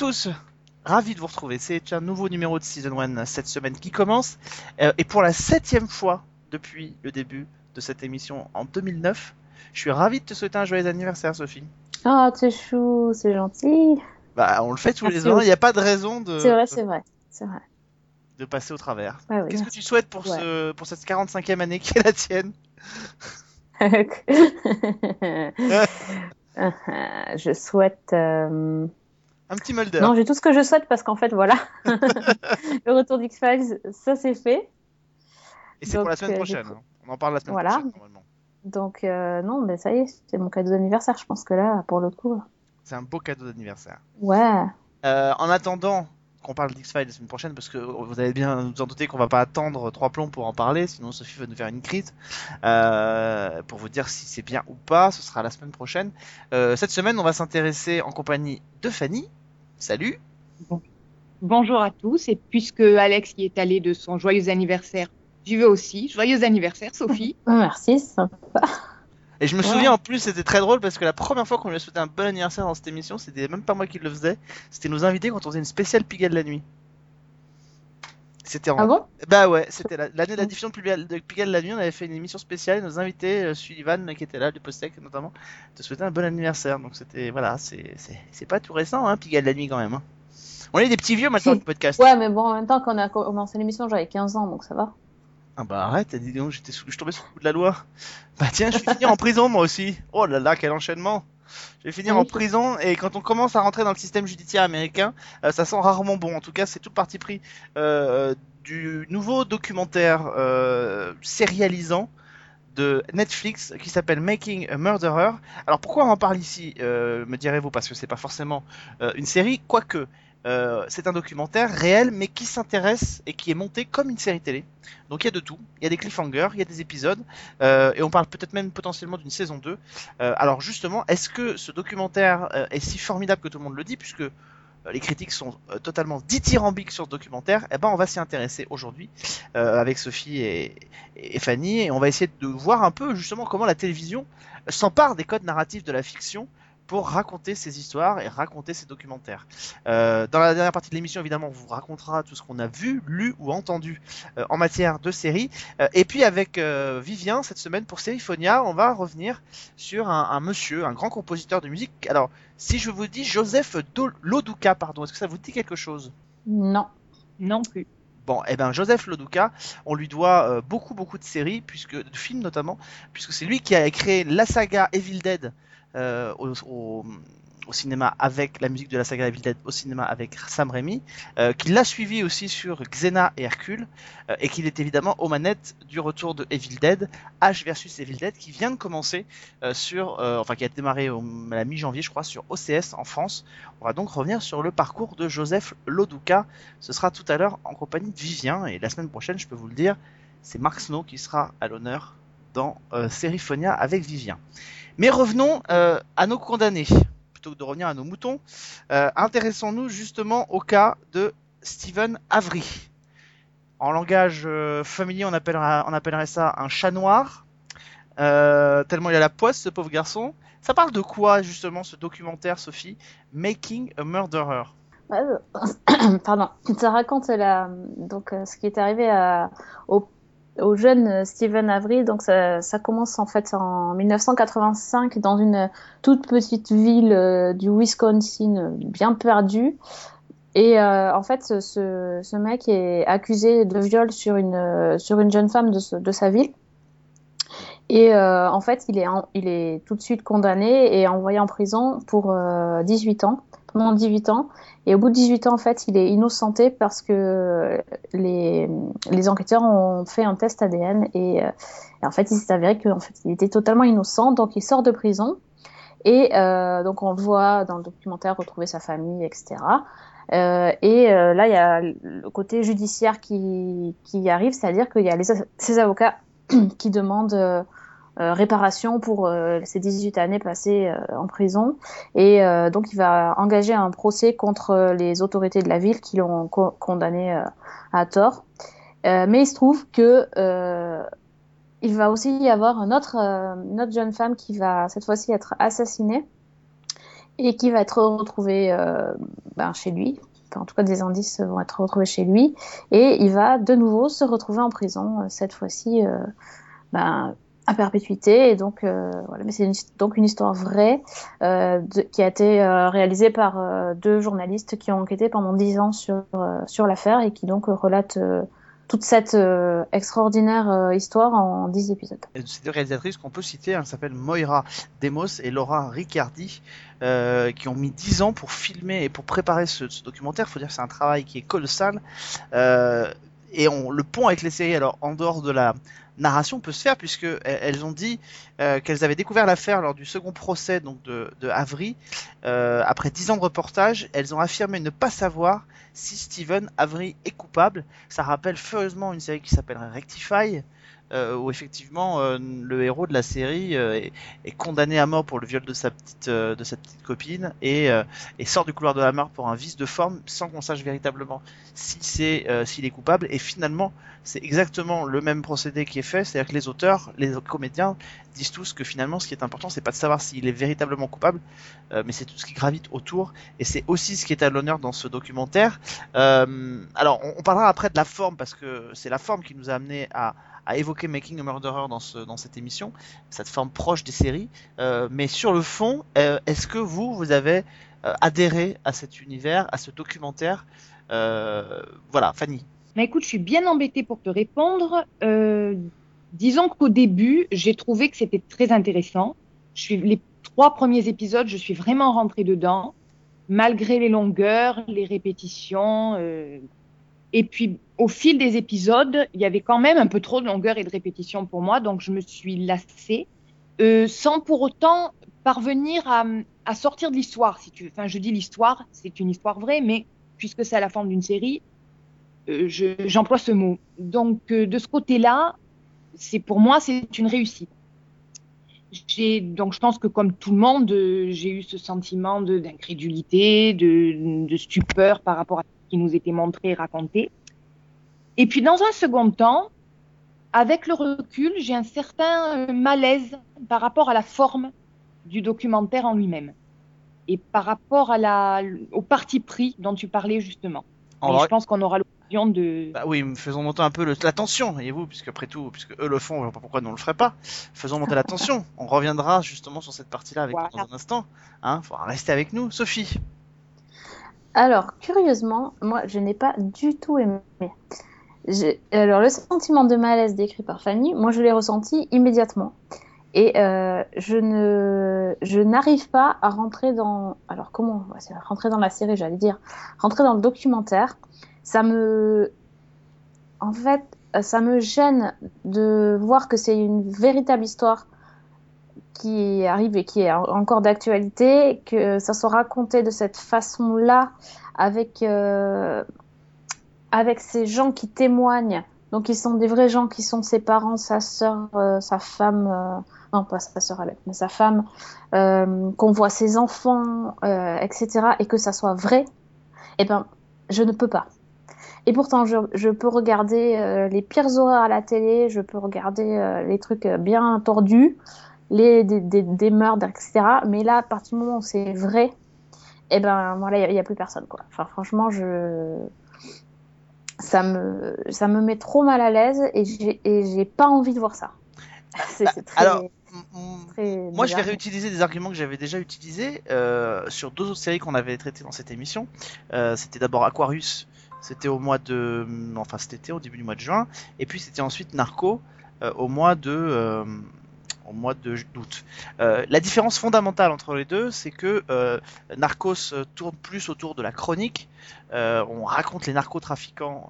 tous Ravi de vous retrouver, c'est un nouveau numéro de Season 1 cette semaine qui commence, euh, et pour la septième fois depuis le début de cette émission en 2009, je suis ravi de te souhaiter un joyeux anniversaire Sophie. Ah, c'est chou, c'est gentil. Bah on le fait tous les ans, il n'y a pas de raison de, C'est vrai, c'est vrai. C'est vrai. de passer au travers. Ouais, Qu'est-ce que tu souhaites pour, Ouais. ce, pour cette 45e année qui est la tienne? Je souhaite. euh, Un petit Mulder. Non, j'ai tout ce que je souhaite parce qu'en fait, voilà. le retour d'X-Files, ça c'est fait. et c'est pour la semaine euh, prochaine. hein. On en parle la semaine Voilà. prochaine normalement. Donc, euh, non, mais ça y est, c'est mon cadeau d'anniversaire. Je pense que là, pour le coup. C'est un beau cadeau d'anniversaire. Ouais. Euh, en attendant qu'on parle d'X-Files la semaine prochaine, parce que vous allez bien vous en douter qu'on va pas attendre trois plombs pour en parler, sinon Sophie va nous faire une crise euh, pour vous dire si c'est bien ou pas. Ce sera la semaine prochaine. Cette semaine, on va s'intéresser en compagnie de Fanny. Salut. Bonjour à tous, et puisque Alex y est allé de son joyeux anniversaire, j'y vais aussi. Joyeux anniversaire, Sophie. Merci, c'est sympa. Et je me Ouais. souviens en plus, c'était très drôle parce que la première fois qu'on lui a souhaité un bon anniversaire dans cette émission, c'était même pas moi qui le faisais, c'était nos invités quand on faisait une spéciale Pigalle la nuit. C'était en... Ah bon? Bah ouais, c'était la- l'année de la diffusion de Pigalle la nuit, on avait fait une émission spéciale et nos invités, euh, Sullivan qui était là, du Postec notamment, te souhaitaient un bon anniversaire. Donc c'était, voilà, c'est pas tout récent, hein, Pigalle la nuit quand même. hein. On est des petits vieux maintenant du podcast. Ouais, mais bon, en même temps, quand on a commencé l'émission, j'avais 15 ans, donc ça va. Ah bah arrête, dis donc, j'étais sous... je tombais sous le coup de la loi. Bah tiens, je vais finir en prison moi aussi. Oh là là, quel enchaînement. Je vais finir Oui. en prison et quand on commence à rentrer dans le système judiciaire américain, euh, ça sent rarement bon. En tout cas, c'est tout parti pris euh, du nouveau documentaire euh, sérialisant de Netflix qui s'appelle Making a Murderer. Alors pourquoi on en parle ici, me direz-vous, parce que c'est pas forcément une série, quoique euh, c'est un documentaire réel, mais qui s'intéresse et qui est monté comme une série télé. Donc il y a de tout, il y a des cliffhangers, il y a des épisodes, euh, et on parle peut-être même potentiellement d'une saison 2. Euh, alors justement, est-ce que ce documentaire euh, est si formidable que tout le monde le dit, puisque euh, les critiques sont totalement dithyrambiques sur ce documentaire, eh ben on va s'y intéresser aujourd'hui euh, avec Sophie et, et Fanny, et on va essayer de voir un peu justement comment la télévision s'empare des codes narratifs de la fiction pour raconter ces histoires et raconter ces documentaires. Euh, dans la dernière partie de l'émission, évidemment, on vous racontera tout ce qu'on a vu, lu ou entendu euh, en matière de séries. Euh, et puis avec Vivien, cette semaine pour Seriphonia, on va revenir sur un, un monsieur, un grand compositeur de musique. Alors, si je vous dis Joseph Do- Loduca, pardon, est-ce que ça vous dit quelque chose? Non. Non plus. Bon, eh ben Joseph Loduca, on lui doit euh, beaucoup beaucoup de séries, puisque de films notamment, puisque c'est lui qui a créé la saga Evil Dead euh, au, cinéma avec la musique de la saga Evil Dead au cinéma avec Sam Raimi, euh, qui l'a suivi aussi sur Xena et Hercule, euh, et qu'il est évidemment aux manettes du retour de Evil Dead, H versus Evil Dead, qui vient de commencer euh, sur, enfin qui a démarré au- à la mi-janvier, je crois, sur OCS en France. On va donc revenir sur le parcours de Joseph Loduca. Ce sera tout à l'heure en compagnie de Vivien, et la semaine prochaine, je peux vous le dire, c'est Mark Snow qui sera à l'honneur dans Seriphonia avec Vivien. Mais revenons euh, à nos condamnés, plutôt que de revenir à nos moutons. Euh, Intéressons-nous justement au cas de Stephen Avery. En langage euh, familier, on appellera- on appellerait ça un chat noir. Tellement il a la poisse, ce pauvre garçon. Ça parle de quoi justement ce documentaire, Sophie? Making a Murderer. Pardon. Ça raconte donc, ce qui est arrivé au... au jeune euh, Stephen Avery. Donc, ça... commence en fait en 1985 dans une toute petite ville euh, du Wisconsin, euh, bien perdue. Et en fait, ce, ce, mec est accusé de viol sur une, sur une jeune femme de, de sa ville. Et en fait, il est, il est tout de suite condamné et envoyé en prison pour euh, 18 ans, pendant 18 ans. Et au bout de 18 ans, en fait, il est innocenté parce que les, les enquêteurs ont fait un test ADN et, euh, et en fait, il s'est avéré qu'en fait, il était totalement innocent. Donc, il sort de prison et euh, donc on le voit dans le documentaire retrouver sa famille, etc. Euh, et euh, là, il y a le côté judiciaire qui, qui arrive, c'est-à-dire qu'il y a les, ces avocats qui demandent euh, réparation pour euh, ces 18 années passées euh, en prison. Et euh, donc, il va engager un procès contre les autorités de la ville qui l'ont co condamné euh, à tort. Euh, mais il se trouve que euh, il va aussi y avoir euh, une autre jeune femme qui va cette fois-ci être assassinée et qui va être retrouvée euh, ben, chez lui. En tout cas, des indices vont être retrouvés chez lui et il va de nouveau se retrouver en prison, euh, cette fois-ci euh, ben, à perpétuité. Et donc, euh, voilà. Mais c'est donc une histoire vraie euh, qui a été euh, réalisée par deux journalistes qui ont enquêté pendant dix ans sur, sur l'affaire et qui donc relatent toute cette extraordinaire histoire en dix épisodes. Et Ces deux réalisatrices qu'on peut citer, elles s'appellent Moira Demos et Laura Riccardi, qui ont mis 10 ans pour filmer et pour préparer ce documentaire. Il faut dire que c'est un travail qui est colossal. Et le pont avec les séries, alors en dehors de la narration, peut se faire puisque elles, ont dit euh, qu'elles avaient découvert l'affaire lors du second procès de, Avery. Euh, après 10 ans de reportage, elles ont affirmé ne pas savoir si Steven Avery est coupable. Ça rappelle furieusement une série qui s'appelle Rectify, euh, où effectivement euh, le héros de la série euh, est, est condamné à mort pour le viol de sa petite euh, de sa petite copine et, euh, et sort du couloir de la mort pour un vice de forme sans qu'on sache véritablement si c'est s'il est coupable. Et finalement c'est exactement le même procédé qui est fait c'est-à-dire que les auteurs les comédiens disent tous que finalement ce qui est important c'est pas de savoir s'il est véritablement coupable mais c'est tout ce qui gravite autour. Et c'est aussi ce qui est à l'honneur dans ce documentaire. Alors on, on parlera après de la forme parce que c'est la forme qui nous a amené à à évoquer Making a Murderer dans, ce, dans cette émission, cette forme proche des séries. Euh, mais sur le fond, euh, est-ce que vous, vous avez euh, adhéré à cet univers, à ce documentaire? Voilà, Fanny. Mais écoute, je suis bien embêtée pour te répondre. Disons qu'au début, j'ai trouvé que c'était très intéressant. Je suis, les trois premiers épisodes, je suis vraiment rentrée dedans, malgré les longueurs, les répétitions. Et puis, au fil des épisodes, il y avait quand même un peu trop de longueur et de répétition pour moi, donc je me suis lassée, euh, sans pour autant parvenir à, à sortir de l'histoire, si tu veux. Enfin, je dis l'histoire, c'est une histoire vraie, mais puisque c'est à la forme d'une série, euh, je- j'emploie ce mot. Donc, euh, de ce côté-là, c'est pour moi, c'est une réussite. Donc, je pense que comme tout le monde, euh, j'ai eu ce sentiment d'incrédulité, de, de stupeur par rapport à qui nous était montré et raconté. Et puis, dans un second temps, avec le recul, j'ai un certain euh, malaise par rapport à la forme du documentaire en lui-même et par rapport à la, au parti pris dont tu parlais justement. Vrai- je pense qu'on aura l'occasion de. Bah oui, faisons monter un peu le- la tension, voyez-vous, puisque après tout, puisque eux le font, je vois pas pourquoi nous on le ferait pas. Faisons monter la tension. On reviendra justement sur cette partie-là avec Voilà. dans un instant. Hein, faudra rester avec nous, Sophie. Alors, curieusement, moi, je n'ai pas du tout aimé. Alors, le sentiment de malaise décrit par Fanny, moi, je l'ai ressenti immédiatement. Et euh, je ne, je n'arrive pas à rentrer dans, alors comment, rentrer dans la série, j'allais dire, rentrer dans le documentaire. Ça me, en fait, ça me gêne de voir que c'est une véritable histoire qui arrive et qui est en- encore d'actualité, que ça soit raconté de cette façon-là, avec, euh, avec ces gens qui témoignent. Donc, ils sont des vrais gens qui sont ses parents, sa sœur, euh, sa femme, euh, non pas sa sœur Alec, mais sa femme, qu'on voit ses enfants, etc., et que ça soit vrai, eh ben, je ne peux pas. Et pourtant, je, peux regarder les pires horreurs à la télé, je peux regarder les trucs bien tordus, les, des, des, des meurtres, etc. Mais là, à partir du moment où c'est vrai, eh ben voilà, il n'y a, plus personne, quoi. Enfin, franchement, je... ça, me, ça me met trop mal à l'aise et j'ai pas envie de voir ça. C'est très, Alors, Moi, je vais réutiliser des arguments que j'avais déjà utilisés euh, sur deux autres séries qu'on avait traitées dans cette émission. Euh, c'était d'abord Aquarius, c'était au mois de, enfin cet été, au début du mois de juin, et puis c'était ensuite Narco euh, au mois de, mois d'août. Euh, la différence fondamentale entre les deux, c'est que euh, Narcos euh, tourne plus autour de la chronique. Euh, on raconte les narcotrafiquants,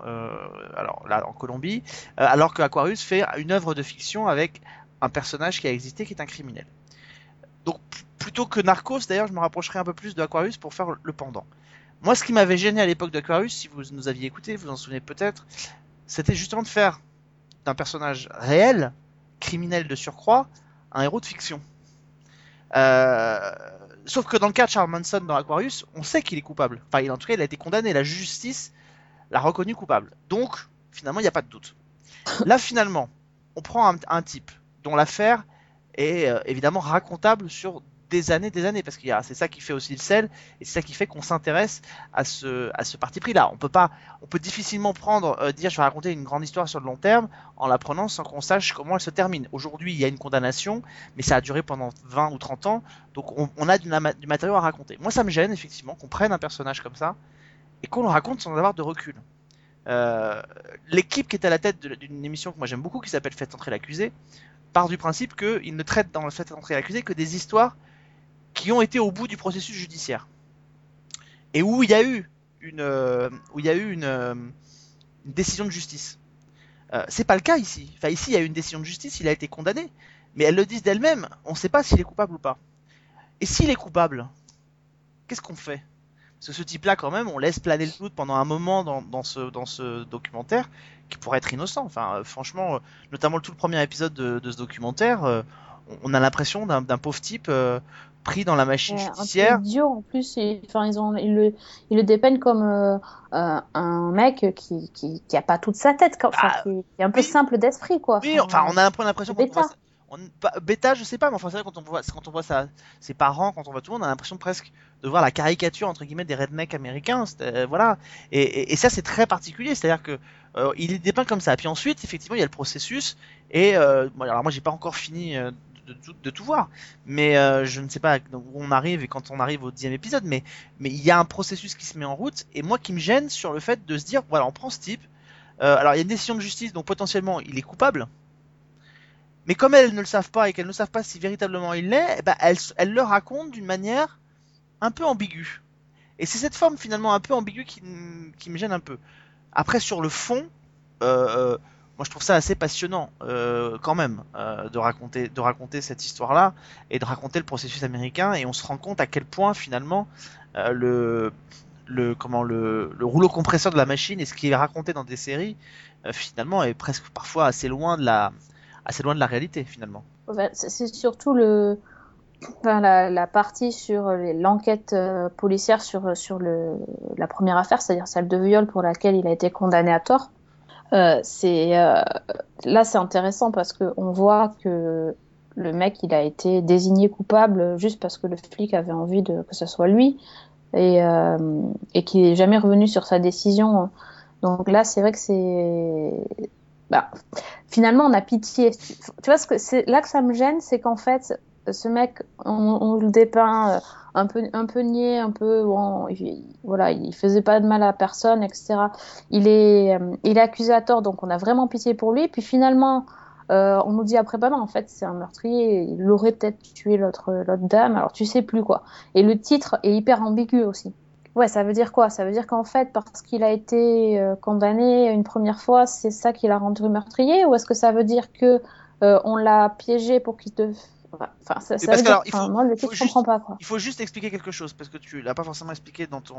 alors là en Colombie, alors que Aquarius fait une œuvre de fiction avec un personnage qui a existé, qui est un criminel. Donc plutôt que Narcos, d'ailleurs, je me rapprocherai un peu plus de Aquarius pour faire le pendant. Moi, ce qui m'avait gêné à l'époque d'Aquarius, si vous nous aviez écouté, vous en souvenez peut-être, c'était justement de faire d'un personnage réel, criminel de surcroît, un héros de fiction. Euh, Sauf que dans le cas de Charles Manson dans Aquarius, on sait qu'il est coupable. Enfin, il- en tout cas, il a été condamné. La justice l'a reconnu coupable. Donc, Finalement, il n'y a pas de doute. Là, finalement, on prend un, type dont l'affaire est euh, évidemment racontable sur des années, des années, parce a, c'est ça qui fait aussi le sel, et c'est ça qui fait qu'on s'intéresse à ce, à ce parti pris là. On peut pas, on peut difficilement prendre, euh, dire je vais raconter une grande histoire sur le long terme en la prenant sans qu'on sache comment elle se termine. Aujourd'hui, il y a une condamnation, mais ça a duré pendant 20 ou 30 ans, donc on, a du, du matériau à raconter. Moi, ça me gêne effectivement qu'on prenne un personnage comme ça et qu'on le raconte sans avoir de recul. Euh, L'équipe qui est à la tête d'une émission que moi j'aime beaucoup, qui s'appelle Faites entrer l'accusé, part du principe qu'ils ne traitent dans le Faites entrer l'accusé que des histoires qui ont été au bout du processus judiciaire et où il y a eu une euh, où il y a eu euh, une décision de justice. Euh, c'est pas le cas ici. Enfin ici il y a eu une décision de justice, il a été condamné, mais elles le disent d'elles-mêmes. On ne sait pas s'il est coupable ou pas. Et s'il est coupable, qu'est-ce qu'on fait? Parce que ce type-là quand même, on laisse planer le doute pendant un moment dans, ce dans ce documentaire qui pourrait être innocent. Enfin euh, franchement, euh, notamment tout le premier épisode de, ce documentaire, on- a l'impression d'un pauvre type euh, pris dans la machine Ouais, un peu judiciaire. idiot en plus. Enfin, ils ont, ils le, ils le dépeignent comme euh, euh, un mec qui, qui, qui a pas toute sa tête, quoi. Enfin, Ah, qui, qui est un peu oui. simple d'esprit, quoi. Oui, enfin, on a un peu l'impression bêta. voit ça- on, pas- bêta, je sais pas, mais enfin, c'est vrai, quand on voit, quand on voit ça, ses parents, quand on voit tout le monde, on a l'impression presque de voir la caricature, entre guillemets, des rednecks américains, euh, voilà. Et, et, et ça, c'est très particulier, c'est-à-dire que, euh, il est dépeint comme ça. Puis ensuite, effectivement, il y a le processus, et, euh, bon, alors moi, j'ai pas encore fini de, tout- de tout voir, mais euh, je ne sais pas où on arrive et quand on arrive au dixième épisode, mais, il y a un processus qui se met en route, et moi qui me gêne sur le fait de se dire, voilà, on prend ce type, euh, alors il y a une décision de justice, donc potentiellement, il est coupable, mais comme elles ne le savent pas et qu'elles ne savent pas si véritablement il l'est, ben, elles, le racontent d'une manière un peu ambiguë. Et c'est cette forme finalement un peu ambiguë qui, me gêne un peu. Après sur le fond, euh, moi je trouve ça assez passionnant euh, quand même euh, de raconter cette histoire-là et de raconter le processus américain et on se rend compte à quel point finalement euh, le rouleau compresseur de la machine et ce qui est raconté dans des séries finalement est presque parfois assez loin de la réalité finalement. Enfin, c'est surtout la, partie sur l'enquête policière sur, la première affaire, c'est-à-dire celle de viol pour laquelle il a été condamné à tort. Euh, c'est euh, là, c'est intéressant parce que on voit que le mec, il a été désigné coupable juste parce que le flic avait envie de que ce soit lui et, euh, et qu'il est jamais revenu sur sa décision. Donc là, c'est vrai que c'est bah, finalement, on a pitié. Tu vois, ce que c'est là que ça me gêne, c'est qu'en fait, ce mec, on, le dépeint euh, un peu, un peu niais, un peu, bon, il, voilà, il faisait pas de mal à personne, etc. Il est, euh, il est accusé à tort, donc on a vraiment pitié pour lui. Puis finalement, euh, on nous dit après, bah non, en fait, c'est un meurtrier, il aurait peut-être tué l'autre, dame, alors tu sais plus quoi. Et le titre est hyper ambigu aussi. Ouais, ça veut dire quoi? Ça veut dire qu'en fait, parce qu'il a été condamné une première fois, c'est ça qui l'a rendu meurtrier? Ou est-ce que ça veut dire que on l'a piégé pour qu'il te... Enfin, ça, ça parce veut que dire... alors, il faut- moi, le il faut titre, je juste- comprends pas, quoi. Il faut juste expliquer quelque chose parce que tu l'as pas forcément expliqué dans ton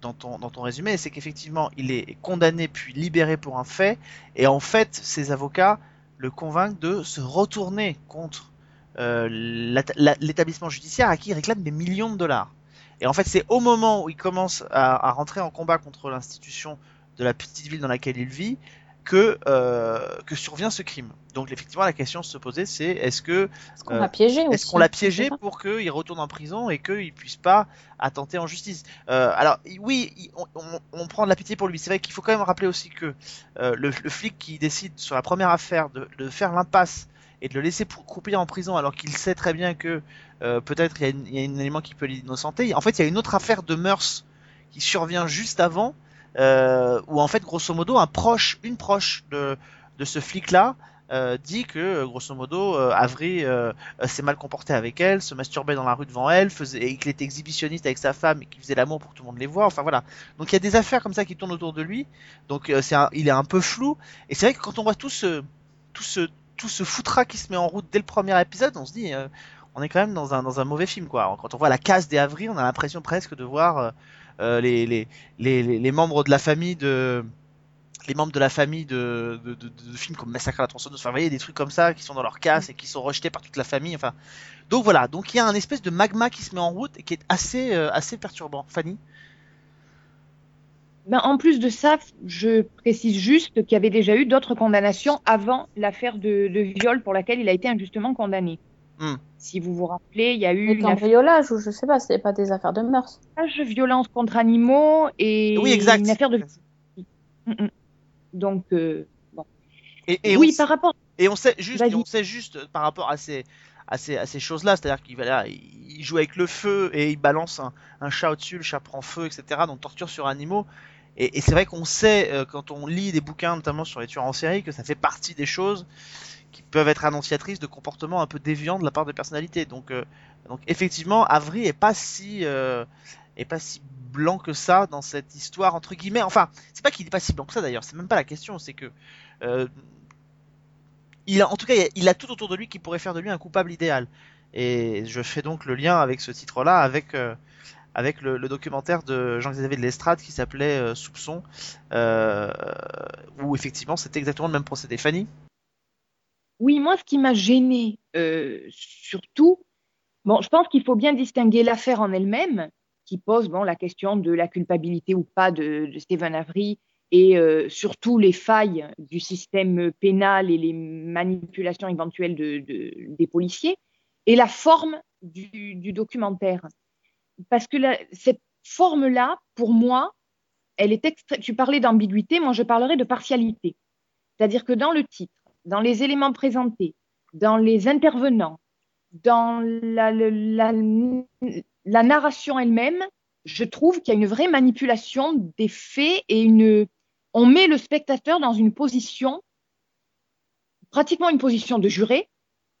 dans ton dans ton résumé, c'est qu'effectivement il est condamné puis libéré pour un fait et en fait ses avocats le convainquent de se retourner contre euh, l'établissement judiciaire à qui il réclame des millions de dollars. Et en fait c'est au moment où il commence à, à rentrer en combat contre l'institution de la petite ville dans laquelle il vit que euh, que survient ce crime. Donc effectivement la question se posait c'est est-ce que Est-ce qu'on euh, l'a piégé aussi est-ce qu'on l'a c'est piégé ça pour qu'il retourne en prison et qu'il puisse pas attenter en justice? Euh, Alors oui, on, on- on prend de la pitié pour lui. C'est vrai qu'il faut quand même rappeler aussi que euh, le, le flic qui décide sur la première affaire de, de faire l'impasse et de le laisser croupir en prison alors qu'il sait très bien que peut-être il y, a y un élément qui peut l'innocenter. En fait, il y a une autre affaire de mœurs qui survient juste avant où en fait, grosso modo, un proche, une proche de, de ce flic-là euh, dit que, euh, grosso modo, euh, euh, euh, s'est mal comporté avec elle, se masturbait dans la rue devant elle, faisait, et qu'il était exhibitionniste avec sa femme et qu'il faisait l'amour pour que tout le monde les voit. Enfin voilà. Donc il y a des affaires comme ça qui tournent autour de lui. Donc euh, c'est un- il est un peu flou. Et c'est vrai que quand on voit tout ce, tout ce, tout ce foutra qui se met en route dès le premier épisode, on se dit, on est quand même dans un, dans un mauvais film quoi. Quand on voit la case des Avery, on a l'impression presque de voir les, les, les, les membres de la famille de les membres de la famille de, de, de, de films comme Massacre à la tronçonneuse, enfin, vous voyez, des trucs comme ça qui sont dans leur casse et qui sont rejetés par toute la famille, enfin. Donc voilà, donc il y a un espèce de magma qui se met en route et qui est assez, euh, assez perturbant. Fanny? Ben, en plus de ça, je précise juste qu'il y avait déjà eu d'autres condamnations avant l'affaire de, de viol pour laquelle il a été injustement condamné. Hmm. Si vous vous rappelez, il y a eu Des une affaire ou je sais pas, c'était pas des affaires de mœurs. violence contre animaux et Oui, exact. une affaire de. Mm, mm. Donc, euh, Et, et oui, on, par rapport. et on sait juste, on sait juste par rapport à ces, à ces, à ces choses-là, c'est-à-dire qu'il va là, il joue avec le feu et il balance un, un chat au-dessus, le chat prend feu, etc. Donc torture sur animaux. Et, et c'est vrai qu'on sait euh, quand on lit des bouquins, notamment sur les tueurs en série, que ça fait partie des choses qui peuvent être annonciatrices de comportements un peu déviants de la part de personnalités. Donc, euh, donc effectivement, Avery est pas si euh, est pas si blanc que ça dans cette histoire entre guillemets. Enfin, c'est pas qu'il est pas si blanc que ça d'ailleurs. C'est même pas la question. C'est que euh, il a, en tout cas, il a, tout autour de lui qui pourrait faire de lui un coupable idéal. Et je fais donc le lien avec ce titre-là, avec euh, avec le, documentaire de Jean-Xavier de Lestrade qui s'appelait euh, Soupçon, euh, où effectivement c'était exactement le même procédé. Fanny? Oui, moi, ce qui m'a gêné surtout, bon, je pense qu'il faut bien distinguer l'affaire en elle-même, qui pose bon la question de la culpabilité ou pas de, de Stephen Avery et euh, surtout les failles du système pénal et les manipulations éventuelles de, de- des policiers, et la forme du, documentaire. Parce que cette forme-là, pour moi, elle est extré- Tu parlais d'ambiguïté, moi je parlerai de partialité. C'est-à-dire que dans le titre, dans les éléments présentés, dans les intervenants, dans la- la narration elle-même, je trouve qu'il y a une vraie manipulation des faits et une, on met le spectateur dans une position, pratiquement une position de juré,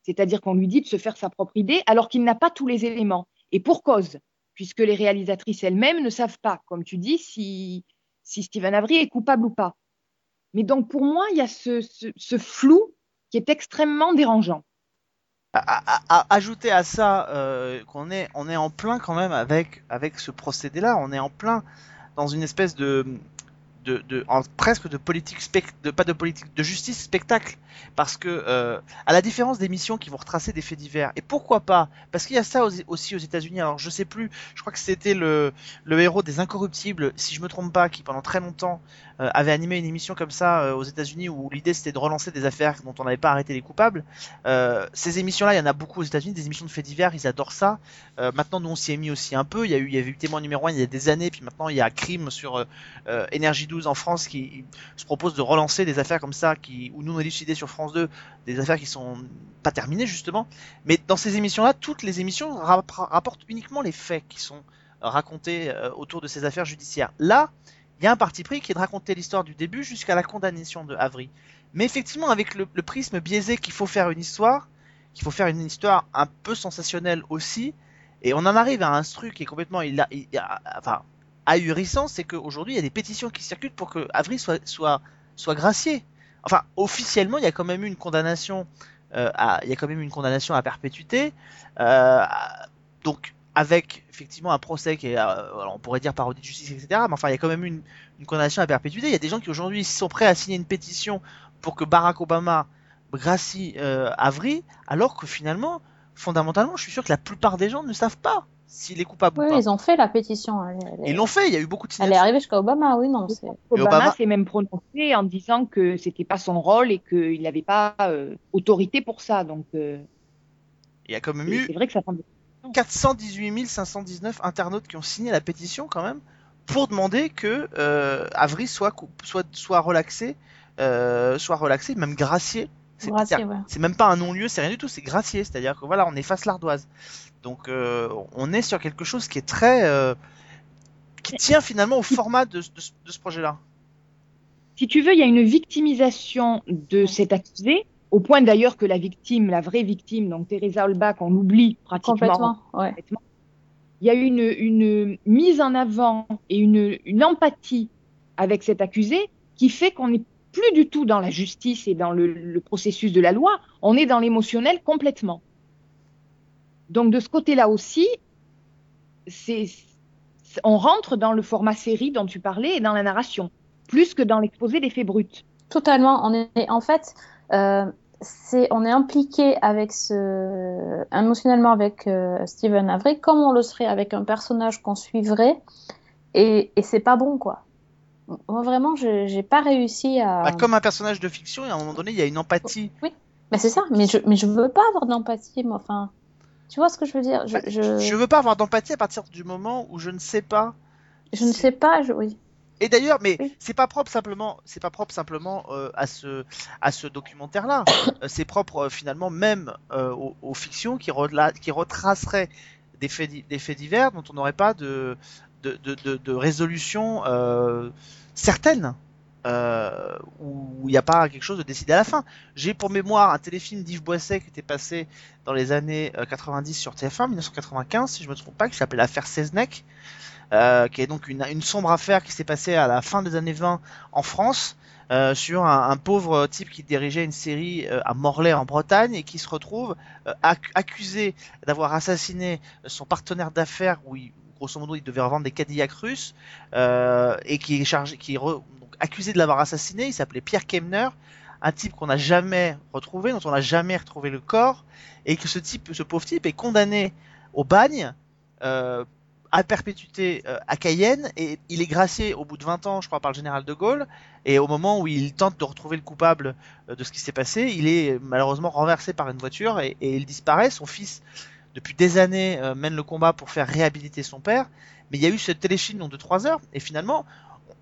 c'est-à-dire qu'on lui dit de se faire sa propre idée, alors qu'il n'a pas tous les éléments. Et pour cause, puisque les réalisatrices elles-mêmes ne savent pas, comme tu dis, si, si Stephen Avery est coupable ou pas. Mais donc pour moi, il y a ce, ce- ce flou qui est extrêmement dérangeant. Ajouter à ça euh, qu'on est on est en plein quand même avec avec ce procédé là on est en plein dans une espèce de de, de presque de politique de pas de politique de justice spectacle. Parce que euh, à la différence des missions qui vont retracer des faits divers. Et pourquoi pas? Parce qu'il y a ça aussi aux États-Unis. Alors je sais plus. Je crois que c'était le le héros des Incorruptibles si je me trompe pas qui pendant très longtemps avait animé une émission comme ça euh, aux États-Unis où l'idée c'était de relancer des affaires dont on n'avait pas arrêté les coupables euh, ces émissions-là, il y en a beaucoup aux États-Unis, des émissions de faits divers, ils adorent ça. Euh, maintenant, nous, on s'y est mis aussi un peu. Il y a eu, il y avait eu témoin numéro 1 il y a des années, puis maintenant il y a Crime sur euh, euh, Énergie 12 en France qui se propose de relancer des affaires comme ça, qui, où nous on a décidé sur France 2, des affaires qui sont pas terminées justement. Mais dans ces émissions-là, toutes les émissions rap- rapportent uniquement les faits qui sont racontés euh, autour de ces affaires judiciaires. Là, il y a un parti pris qui est de raconter l'histoire du début jusqu'à la condamnation de Avery. Mais effectivement, avec le, le prisme biaisé qu'il faut faire une histoire, qu'il faut faire une histoire un peu sensationnelle aussi, et on en arrive à un truc qui est complètement il il- enfin, ahurissant, c'est qu'aujourd'hui il y a des pétitions qui circulent pour que Avery soit, soit, soit gracié. Enfin, officiellement, il y a quand même eu une condamnation, euh, à, il y a quand même une condamnation à perpétuité, euh, donc avec effectivement un procès qui est, euh, alors, on pourrait dire parodie de justice, etc. Mais enfin, il y a quand même eu une, une condamnation à perpétuité. Il y a des gens qui aujourd'hui sont prêts à signer une pétition pour que Barack Obama gracie euh, Avery, alors que finalement, fondamentalement, je suis sûr que la plupart des gens ne savent pas s'il est coupable Oui, ou pas. ils ont fait la pétition. Elle, elle Ils l'ont fait, il y a eu beaucoup de elle est signatures. arrivée jusqu'à Obama, oui, non. Obama, Obama- s'est même prononcé en disant que c'était pas son rôle et qu'il n'avait pas euh, autorité pour ça. Donc euh, Il y a quand même eu c'est vrai que ça semble 418 519 internautes qui ont signé la pétition quand même pour demander que euh, Avery soit, soit, soit relaxé, euh, soit relaxé, même gracié. C'est ouais. même pas un non-lieu, c'est rien du tout, c'est gracié, c'est-à-dire que voilà, on efface l'ardoise. Donc euh, on est sur quelque chose qui est très, euh, qui tient finalement au format de, de ce projet-là. Si tu veux, il y a une victimisation de cet accusé, au point d'ailleurs que la victime, la vraie victime, donc Teresa Olbach, on l'oublie pratiquement. Complètement, ouais. Il y a une, une mise en avant et une, une empathie avec cet accusé qui fait qu'on n'est plus du tout dans la justice et dans le, le processus de la loi, on est dans l'émotionnel complètement. Donc de ce côté-là aussi, c'est- on rentre dans le format série dont tu parlais et dans la narration, plus que dans l'exposé des faits bruts. Totalement. On est, en fait, euh, c'est, on est impliqué avec ce, émotionnellement avec euh, Stephen Avery, comme on le serait avec un personnage qu'on suivrait, et, et c'est pas bon, quoi. Moi, vraiment, je j'ai pas réussi à. Bah, comme un personnage de fiction, et à un moment donné, il y a une empathie. Mais c'est ça, mais je, mais je veux pas avoir d'empathie, moi. Enfin, tu vois ce que je veux dire? Je, Bah, je, Je veux pas avoir d'empathie à partir du moment où je ne sais pas. je ne sais pas, je, oui. Et d'ailleurs, mais Oui. c'est pas propre simplement, c'est pas propre simplement euh, à ce à ce documentaire-là. Euh, c'est propre euh, finalement même euh, aux, aux fictions qui, rela- qui retraceraient des faits di- des faits divers dont on n'aurait pas de de, de, de, de résolution certaine. Euh, où il n'y a pas quelque chose de décidé à la fin. J'ai pour mémoire un téléfilm d'Yves Boisset qui était passé dans les années euh, 90 sur TF1, 1995, si je me trompe pas, qui s'appelait l'affaire Seznec, euh, qui est donc une, une sombre affaire qui s'est passée à la fin des années 20 en France, euh, sur un, un pauvre type qui dirigeait une série euh, à Morlaix en Bretagne et qui se retrouve euh, ac- accusé d'avoir assassiné son partenaire d'affaires où il, grosso modo il devait revendre des Cadillacs russes euh, et qui est chargé, qui est re- donc accusé de l'avoir assassiné. Il s'appelait Pierre Kemner, un type qu'on n'a jamais retrouvé, dont on n'a jamais retrouvé le corps, et que ce type, ce pauvre type est condamné au bagne. Euh, à perpétuité euh, à Cayenne et il est gracié au bout de 20 ans, je crois, par le général de Gaulle. Et au moment où il tente de retrouver le coupable euh, de ce qui s'est passé, il est malheureusement renversé par une voiture et, il disparaît. Son fils, depuis des années, euh, mène le combat pour faire réhabiliter son père. Mais il y a eu ce téléfilm de 3 heures et finalement,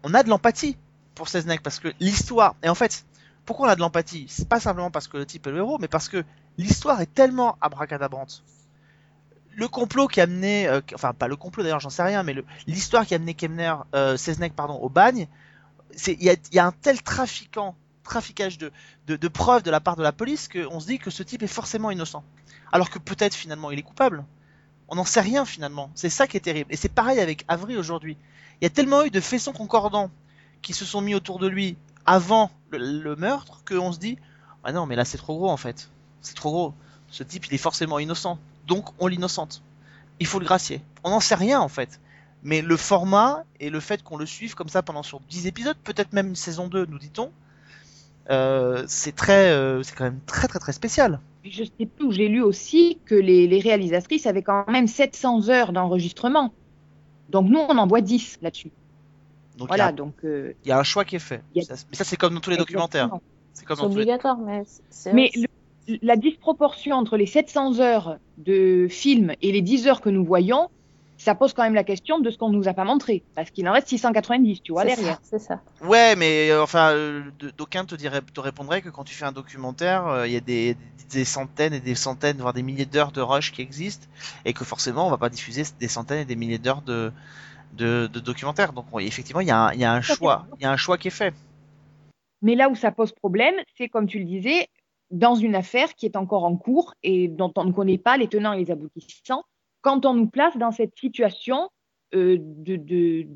on a de l'empathie pour Seznec parce que l'histoire. Et en fait, pourquoi on a de l'empathie? C'est pas simplement parce que le type est le héros, mais parce que l'histoire est tellement abracadabrante le complot qui a amené, euh, enfin pas le complot d'ailleurs, j'en sais rien, mais l'histoire qui a amené Kemner, euh, Seznec pardon, au bagne, il y y a un tel trafiquant, traficage de, preuves de la part de la police qu'on se dit que ce type est forcément innocent, alors que peut-être finalement il est coupable. On n'en sait rien finalement. C'est ça qui est terrible. Et c'est pareil avec Avery aujourd'hui. Il y a tellement eu de faisceaux concordants qui se sont mis autour de lui avant le, le meurtre qu'on se dit ah non mais là c'est trop gros en fait. C'est trop gros. Ce type il est forcément innocent donc on l'innocente. Il faut le gracier. On n'en sait rien en fait. Mais le format et le fait qu'on le suive comme ça pendant sur 10 épisodes, peut-être même une saison 2, nous dit-on, euh, c'est très, euh, c'est quand même très très très spécial. Je sais plus où j'ai lu aussi que les, les réalisatrices avaient quand même 700 heures d'enregistrement. Donc nous, on en voit 10 là-dessus. Donc il y Voilà, a- donc. euh, il y, a un choix qui est fait. A- mais ça c'est comme dans tous les documentaires. exactement. C'est comme C'est dans tous les... obligatoire, mais c'est. La disproportion entre les 700 heures de film et les 10 heures que nous voyons, ça pose quand même la question de ce qu'on nous a pas montré. Parce qu'il en reste 690, tu vois, derrière. c'est ça. Ouais, mais euh, enfin, euh, d'aucuns te, diraient- te répondraient que quand tu fais un documentaire, euh, il y a des, des centaines et des centaines, voire des milliers d'heures de rush qui existent, et que forcément, on va pas diffuser des centaines et des milliers d'heures de, de, de documentaires. Donc, effectivement, y, il y a un choix, il y a un choix qui est fait. Mais là où ça pose problème, c'est comme tu le disais, dans une affaire qui est encore en cours et dont on ne connaît pas les tenants et les aboutissants, quand on nous place dans cette situation euh, de, de,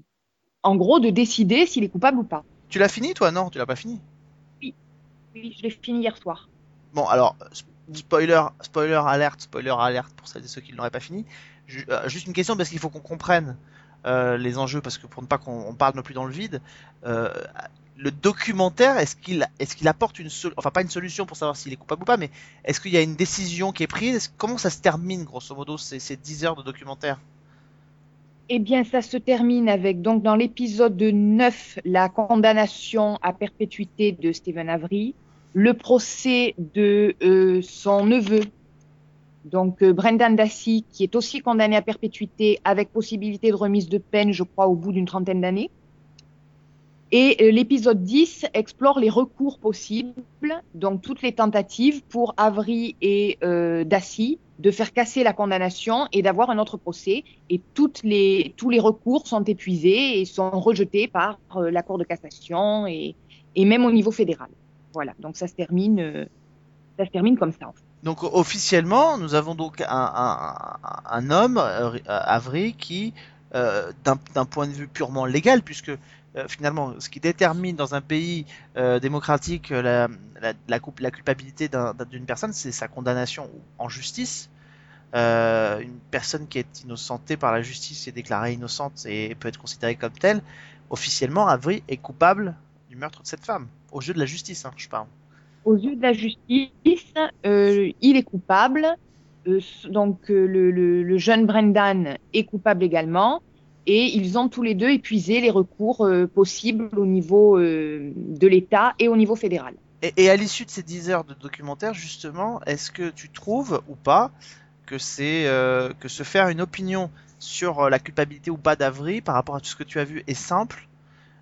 en gros, de décider s'il est coupable ou pas. Tu l'as fini, toi? Non, tu l'as pas fini. Oui, je l'ai fini hier soir. Bon, alors, spoiler, spoiler alerte, spoiler alerte pour celles et ceux qui ne l'auraient pas fini. Euh, juste une question parce qu'il faut qu'on comprenne euh, les enjeux, parce que pour ne pas qu'on on parle non plus dans le vide, euh, le documentaire, est-ce qu'il apporte une solution, enfin pas une solution pour savoir s'il est coupable ou pas, mais est-ce qu'il y a une décision qui est prise? Comment ça se termine, grosso modo, ces, ces 10 heures de documentaire? Eh bien, ça se termine avec, donc, dans l'épisode 9, la condamnation à perpétuité de Stephen Avery, le procès de euh, son neveu, donc euh, Brendan Dassey, qui est aussi condamné à perpétuité avec possibilité de remise de peine, je crois, au bout d'une trentaine d'années. Et euh, l'épisode 10 explore les recours possibles, donc toutes les tentatives pour Avery et euh, Dassey de faire casser la condamnation et d'avoir un autre procès et toutes les, tous les recours sont épuisés et sont rejetés par euh, la Cour de cassation et, et même au niveau fédéral. Voilà, donc ça se termine, euh, ça se termine comme ça. Donc officiellement, nous avons donc un, un, un- homme, Avery, qui, d'un point de vue purement légal, puisque finalement, ce qui détermine dans un pays euh, démocratique euh, la, culpabilité d'un- d'un- d'une personne, c'est sa condamnation en justice. Euh, une personne qui est innocentée par la justice est déclarée innocente et peut être considérée comme telle. Officiellement, Avery est coupable du meurtre de cette femme, au jeu de la justice, hein, je parle. Aux yeux de la justice, euh, il est coupable. Euh, donc euh, le jeune Brendan est coupable également. Et ils ont tous les deux épuisé les recours euh, possibles au niveau euh, de l'État et au niveau fédéral. Et, à l'issue de ces 10 heures de documentaire, justement, est-ce que tu trouves ou pas que c'est euh, que se faire une opinion sur la culpabilité ou pas d'Avry par rapport à tout ce que tu as vu est simple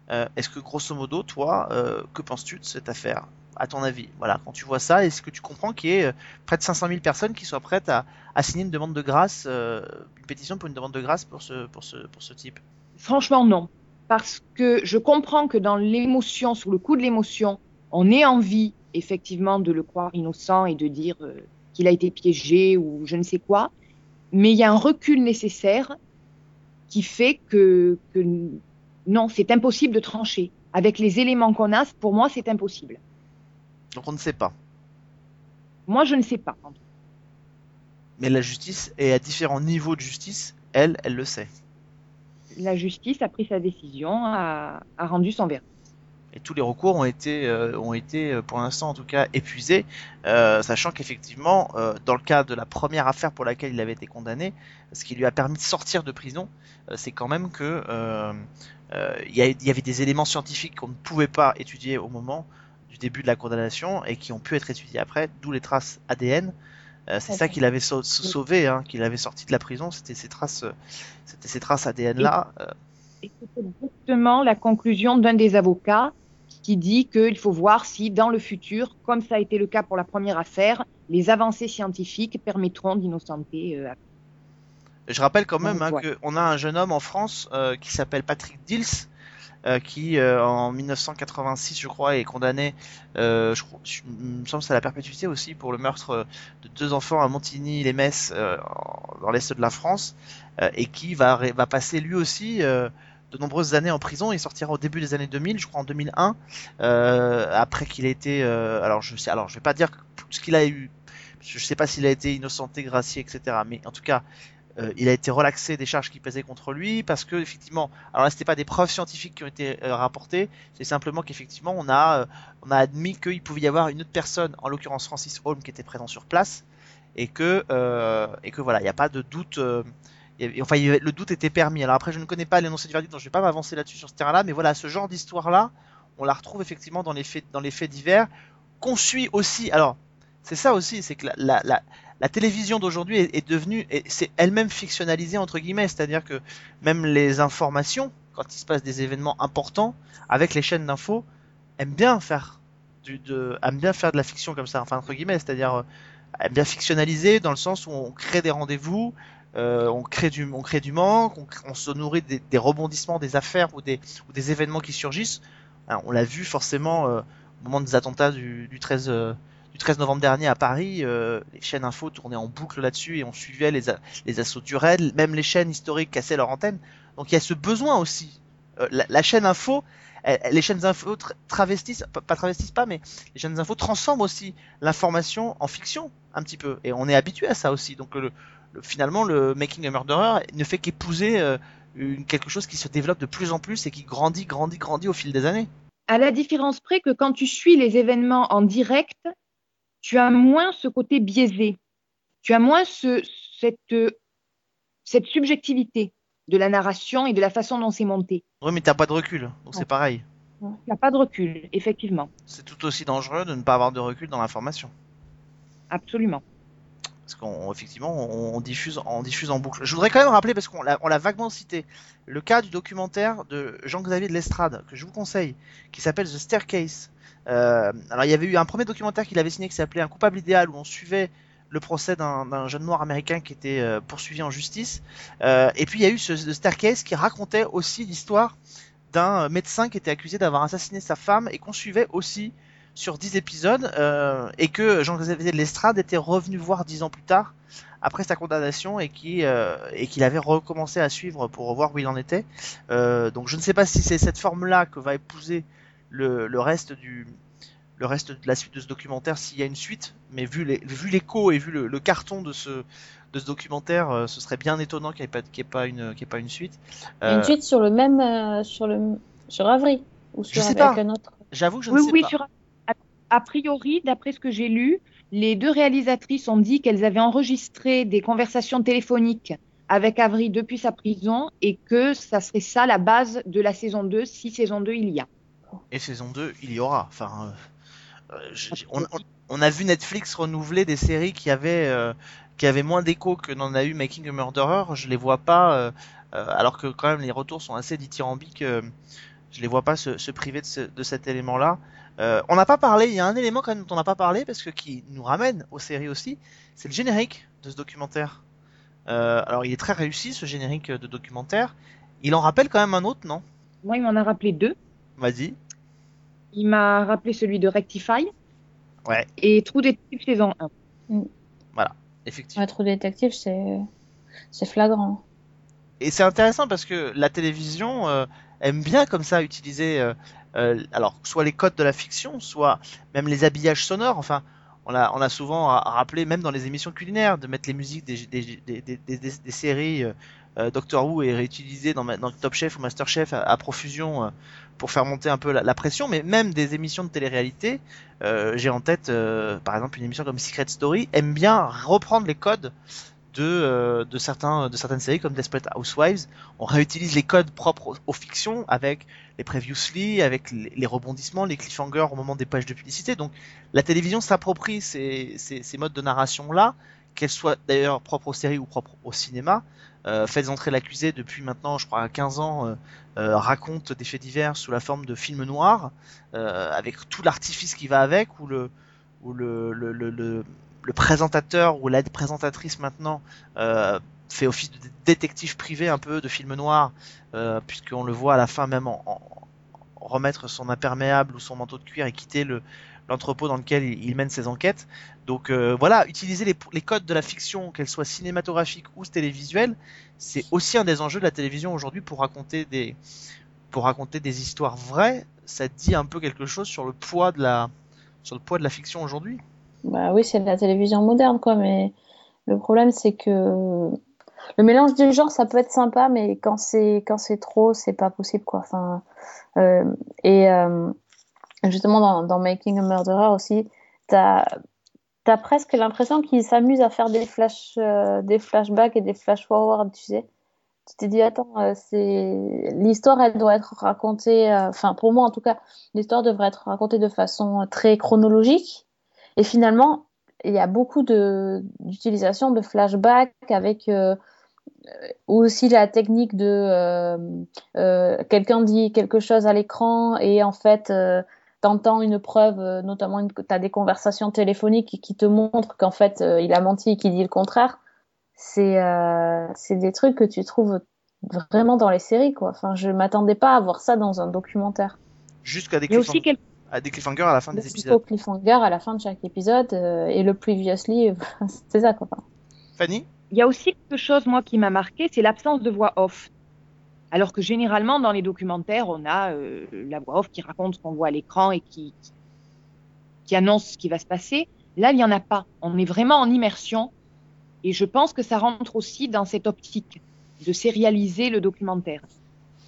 Est-ce que grosso modo, toi, que penses-tu de cette affaire? À ton avis, voilà, quand tu vois ça, est-ce que tu comprends qu'il y ait euh, près de 500 000 personnes qui soient prêtes à, signer une demande de grâce, euh, une pétition pour une demande de grâce pour ce type? Franchement, non. Parce que je comprends que dans l'émotion, sous le coup de l'émotion, on ait envie, effectivement, de le croire innocent et de dire euh, qu'il a été piégé ou je ne sais quoi. Mais il y a un recul nécessaire qui fait que non, c'est impossible de trancher. Avec les éléments qu'on a, pour moi, c'est impossible. Donc on ne sait pas. Moi, je ne sais pas. Mais la justice est à différents niveaux de justice. Elle, elle le sait. La justice a pris sa décision, a, a rendu son verdict. Et tous les recours ont été, euh, ont été euh, pour l'instant en tout cas épuisés, euh, sachant qu'effectivement, euh, dans le cas de la première affaire pour laquelle il avait été condamné, ce qui lui a permis de sortir de prison, c'est quand même que euh, euh, il y, a- il y avait des éléments scientifiques qu'on ne pouvait pas étudier au moment du début de la condamnation et qui ont pu être étudiés après, d'où les traces ADN. Euh, c'est ça D'accord. qui l'avait sau- sauvé, hein, qui l'avait sorti de la prison, c'était ces traces, c'était ces traces ADN là. euh, Et c'est exactement la conclusion d'un des avocats qui dit qu'il faut voir si dans le futur, comme ça a été le cas pour la première affaire, les avancées scientifiques permettront d'innocenter. euh, Je rappelle quand même hein, ouais. qu'on a un jeune homme en France euh, qui s'appelle Patrick Dils, euh, qui euh, en 1986, je crois, est condamné, euh, je crois, je- me semble que c'est à la perpétuité aussi pour le meurtre euh, de deux enfants à Montigny-les-Metz, en- dans l'est de la France, et qui va va passer lui aussi. de nombreuses années en prison, il sortira au début des années 2000, je crois en 2001, euh, après qu'il ait été, euh, alors je sais, alors je vais pas dire ce qu'il a eu, je sais pas s'il a été innocenté, gracié, etc. Mais en tout cas, euh, il a été relaxé des charges qui pesaient contre lui parce que effectivement, alors là c'était pas des preuves scientifiques qui ont été euh, rapportées, c'est simplement qu'effectivement on a euh, on a admis qu'il pouvait y avoir une autre personne, en l'occurrence Francis Holm, qui était présent sur place et que et que voilà, il n'y a pas de doute. enfin, le doute était permis. Alors après, je ne connais pas l'énoncé du verdict, donc je vais pas m'avancer là-dessus sur ce terrain-là, mais voilà, ce genre d'histoire-là, on la retrouve effectivement dans les faits, dans les faits divers, qu'on suit aussi. Alors, c'est ça aussi, c'est que la, la télévision d'aujourd'hui est, est devenue, c'est elle-même fictionnalisée entre guillemets, c'est-à-dire que même les informations, quand il se passe des événements importants, avec les chaînes d'infos, aiment bien faire de, aiment bien faire de la fiction comme ça, enfin entre guillemets, c'est-à-dire euh, aiment bien fictionnaliser dans le sens où on crée des rendez-vous, euh, on crée du, on crée du manque, on, se nourrit des, rebondissements des affaires ou des, ou des événements qui surgissent. Hein, on l'a vu forcément euh, au moment des attentats du, du 13 euh, du 13 novembre dernier à Paris, euh, les chaînes info tournaient en boucle là-dessus et on suivait les, assauts du raid, même les chaînes historiques cassaient leur antenne. Donc il y a ce besoin aussi. Euh, la, chaîne info, les chaînes info tra- travestissent, pas, travestissent pas, mais les chaînes info transforment aussi l'information en fiction un petit peu. Et on est habitué à ça aussi. Donc le, le- finalement, le Making a Murderer ne fait qu'épouser euh, quelque chose qui se développe de plus en plus et qui grandit, grandit, grandit au fil des années. À la différence près que quand tu suis les événements en direct, tu as moins ce côté biaisé. Tu as moins ce, cette, euh, cette subjectivité de la narration et de la façon dont c'est monté. Oui, mais t'as pas de recul, donc c'est pareil. Tu n'as pas de recul, effectivement. C'est tout aussi dangereux de ne pas avoir de recul dans l'information. Absolument. Parce qu'on effectivement on, on diffuse on diffuse en boucle. Je voudrais quand même rappeler parce qu'on l'a on l'a vaguement cité le cas du documentaire de Jean-Xavier de l'Estrade que je vous conseille qui s'appelle The Staircase. Euh, alors il y avait eu un premier documentaire qu'il avait signé qui s'appelait Un coupable idéal où on suivait le procès d'un jeune noir américain qui était euh, poursuivi en justice. Euh, et puis il y a eu ce, Staircase qui racontait aussi l'histoire d'un médecin qui était accusé d'avoir assassiné sa femme et qu'on suivait aussi sur 10 épisodes et que Jean-Xavier de l'Estrade était revenu voir 10 ans plus tard après sa condamnation et qui et qu'il avait recommencé à suivre pour voir où il en était. Donc je ne sais pas si c'est cette forme-là que va épouser le, le reste du le reste de la suite de ce documentaire s'il y a une suite, mais vu les vu l'écho et vu le, le carton de ce de ce documentaire, euh, ce serait bien étonnant qu'il n'y ait pas qu'il y ait pas une qu'il ait pas une suite. A Euh, Une suite sur le même, euh, sur le, sur Avery ou sur sais avec pas. un autre. J'avoue que je oui, ne sais oui, pas. sur, a, a priori, d'après ce que j'ai lu, les deux réalisatrices ont dit qu'elles avaient enregistré des conversations téléphoniques avec Avery depuis sa prison et que ça serait ça la base de la saison 2 si saison 2 il y a. Et saison 2, il y aura. Enfin, euh, euh, on, on- on a vu Netflix renouveler des séries qui avaient, euh, qui avaient moins d'écho que n'en a eu Making a Murderer. Je les vois pas, euh, alors que quand même les retours sont assez dithyrambiques. je les vois pas se, se priver de, ce- de cet élément-là. On n'a pas parlé, il y a un élément quand même dont on n'a pas parlé parce que qui nous ramène aux séries aussi, c'est le générique de ce documentaire. Alors il est très réussi ce générique de documentaire. Il en rappelle quand même un autre, non? Moi, il m'en a rappelé deux. Vas-y. Il m'a rappelé celui de Rectify Ouais, et True Detective saison 1. effectivement. Ouais, True Detective, c'est c'est flagrant. Et c'est intéressant parce que la télévision euh, aime bien comme ça utiliser, euh, euh, alors soit les codes de la fiction, soit même les habillages sonores. Enfin, on a, on a souvent rappelé, même dans les émissions culinaires, de mettre les musiques des, des, des, des, des- des- des séries. Euh, Doctor Who est réutilisé dans, dans Top Chef ou Master Chef à, à profusion euh, pour faire monter un peu la, la pression. Mais même des émissions de télé-réalité, euh, j'ai en tête, par exemple, une émission comme Secret Story, aime bien reprendre les codes de, euh, de, certains, de certaines séries comme Desperate Housewives. On réutilise les codes propres aux, aux fictions avec les previously, avec les, les rebondissements, les cliffhangers au moment des pages de publicité. Donc la télévision s'approprie ces, ces, ces modes de narration-là, qu'elles soient d'ailleurs propres aux séries ou propres au cinéma. Euh, Faites entrer l'accusé depuis maintenant, je crois, 15 ans, euh, euh, raconte des faits divers sous la forme de films noirs, euh, avec tout l'artifice qui va avec, ou le, le, le, le, le, présentateur ou l'aide présentatrice maintenant euh, fait office de détective privé un peu de film noir, puisqu'on le voit à la fin même en- en remettre son imperméable ou son manteau de cuir et quitter le l'entrepôt dans lequel il, mène ses enquêtes. Donc euh, voilà, utiliser les, les codes de la fiction, qu'elle soit cinématographique ou télévisuelle, c'est aussi un des enjeux de la télévision aujourd'hui pour raconter des pour raconter des histoires vraies. Ça dit un peu quelque chose sur le poids de la sur le poids de la fiction aujourd'hui? Bah oui, c'est de la télévision moderne, quoi, mais le problème, c'est que le mélange du genre, ça peut être sympa, mais quand c'est quand c'est trop, c'est pas possible, quoi. Enfin, euh, et euh, justement, dans, Making a Murderer aussi, t'as t'as presque l'impression qu'ils s'amusent à faire des flash, euh, des flashbacks et des flash forward, tu sais. Tu t'es dit, attends, euh, l'histoire, elle doit être racontée, euh, enfin, pour moi en tout cas, l'histoire devrait être racontée de façon très chronologique. Et finalement, il y a beaucoup d'utilisation de flashbacks avec aussi la technique de quelqu'un dit quelque chose à l'écran et en fait t'entends une preuve, euh, notamment une, t'as des conversations téléphoniques qui te montrent qu'en fait euh, il a menti et qu'il dit le contraire. C'est euh, c'est des trucs que tu trouves vraiment dans les séries quoi. Enfin, je m'attendais pas à voir ça dans un documentaire. Jusqu'à des, cliffhang- quel- à des cliffhangers à la fin des épisodes. cliffhanger à la fin de chaque épisode euh, et le previously, c'est ça quoi. Fanny? Il y a aussi quelque chose, moi, qui m'a marqué, c'est l'absence de voix off. Alors que généralement, dans les documentaires, on a euh, la voix off qui raconte ce qu'on voit à l'écran et qui, qui, qui annonce ce qui va se passer. Là, il n'y en a pas. On est vraiment en immersion. Et je pense que ça rentre aussi dans cette optique de sérialiser le documentaire.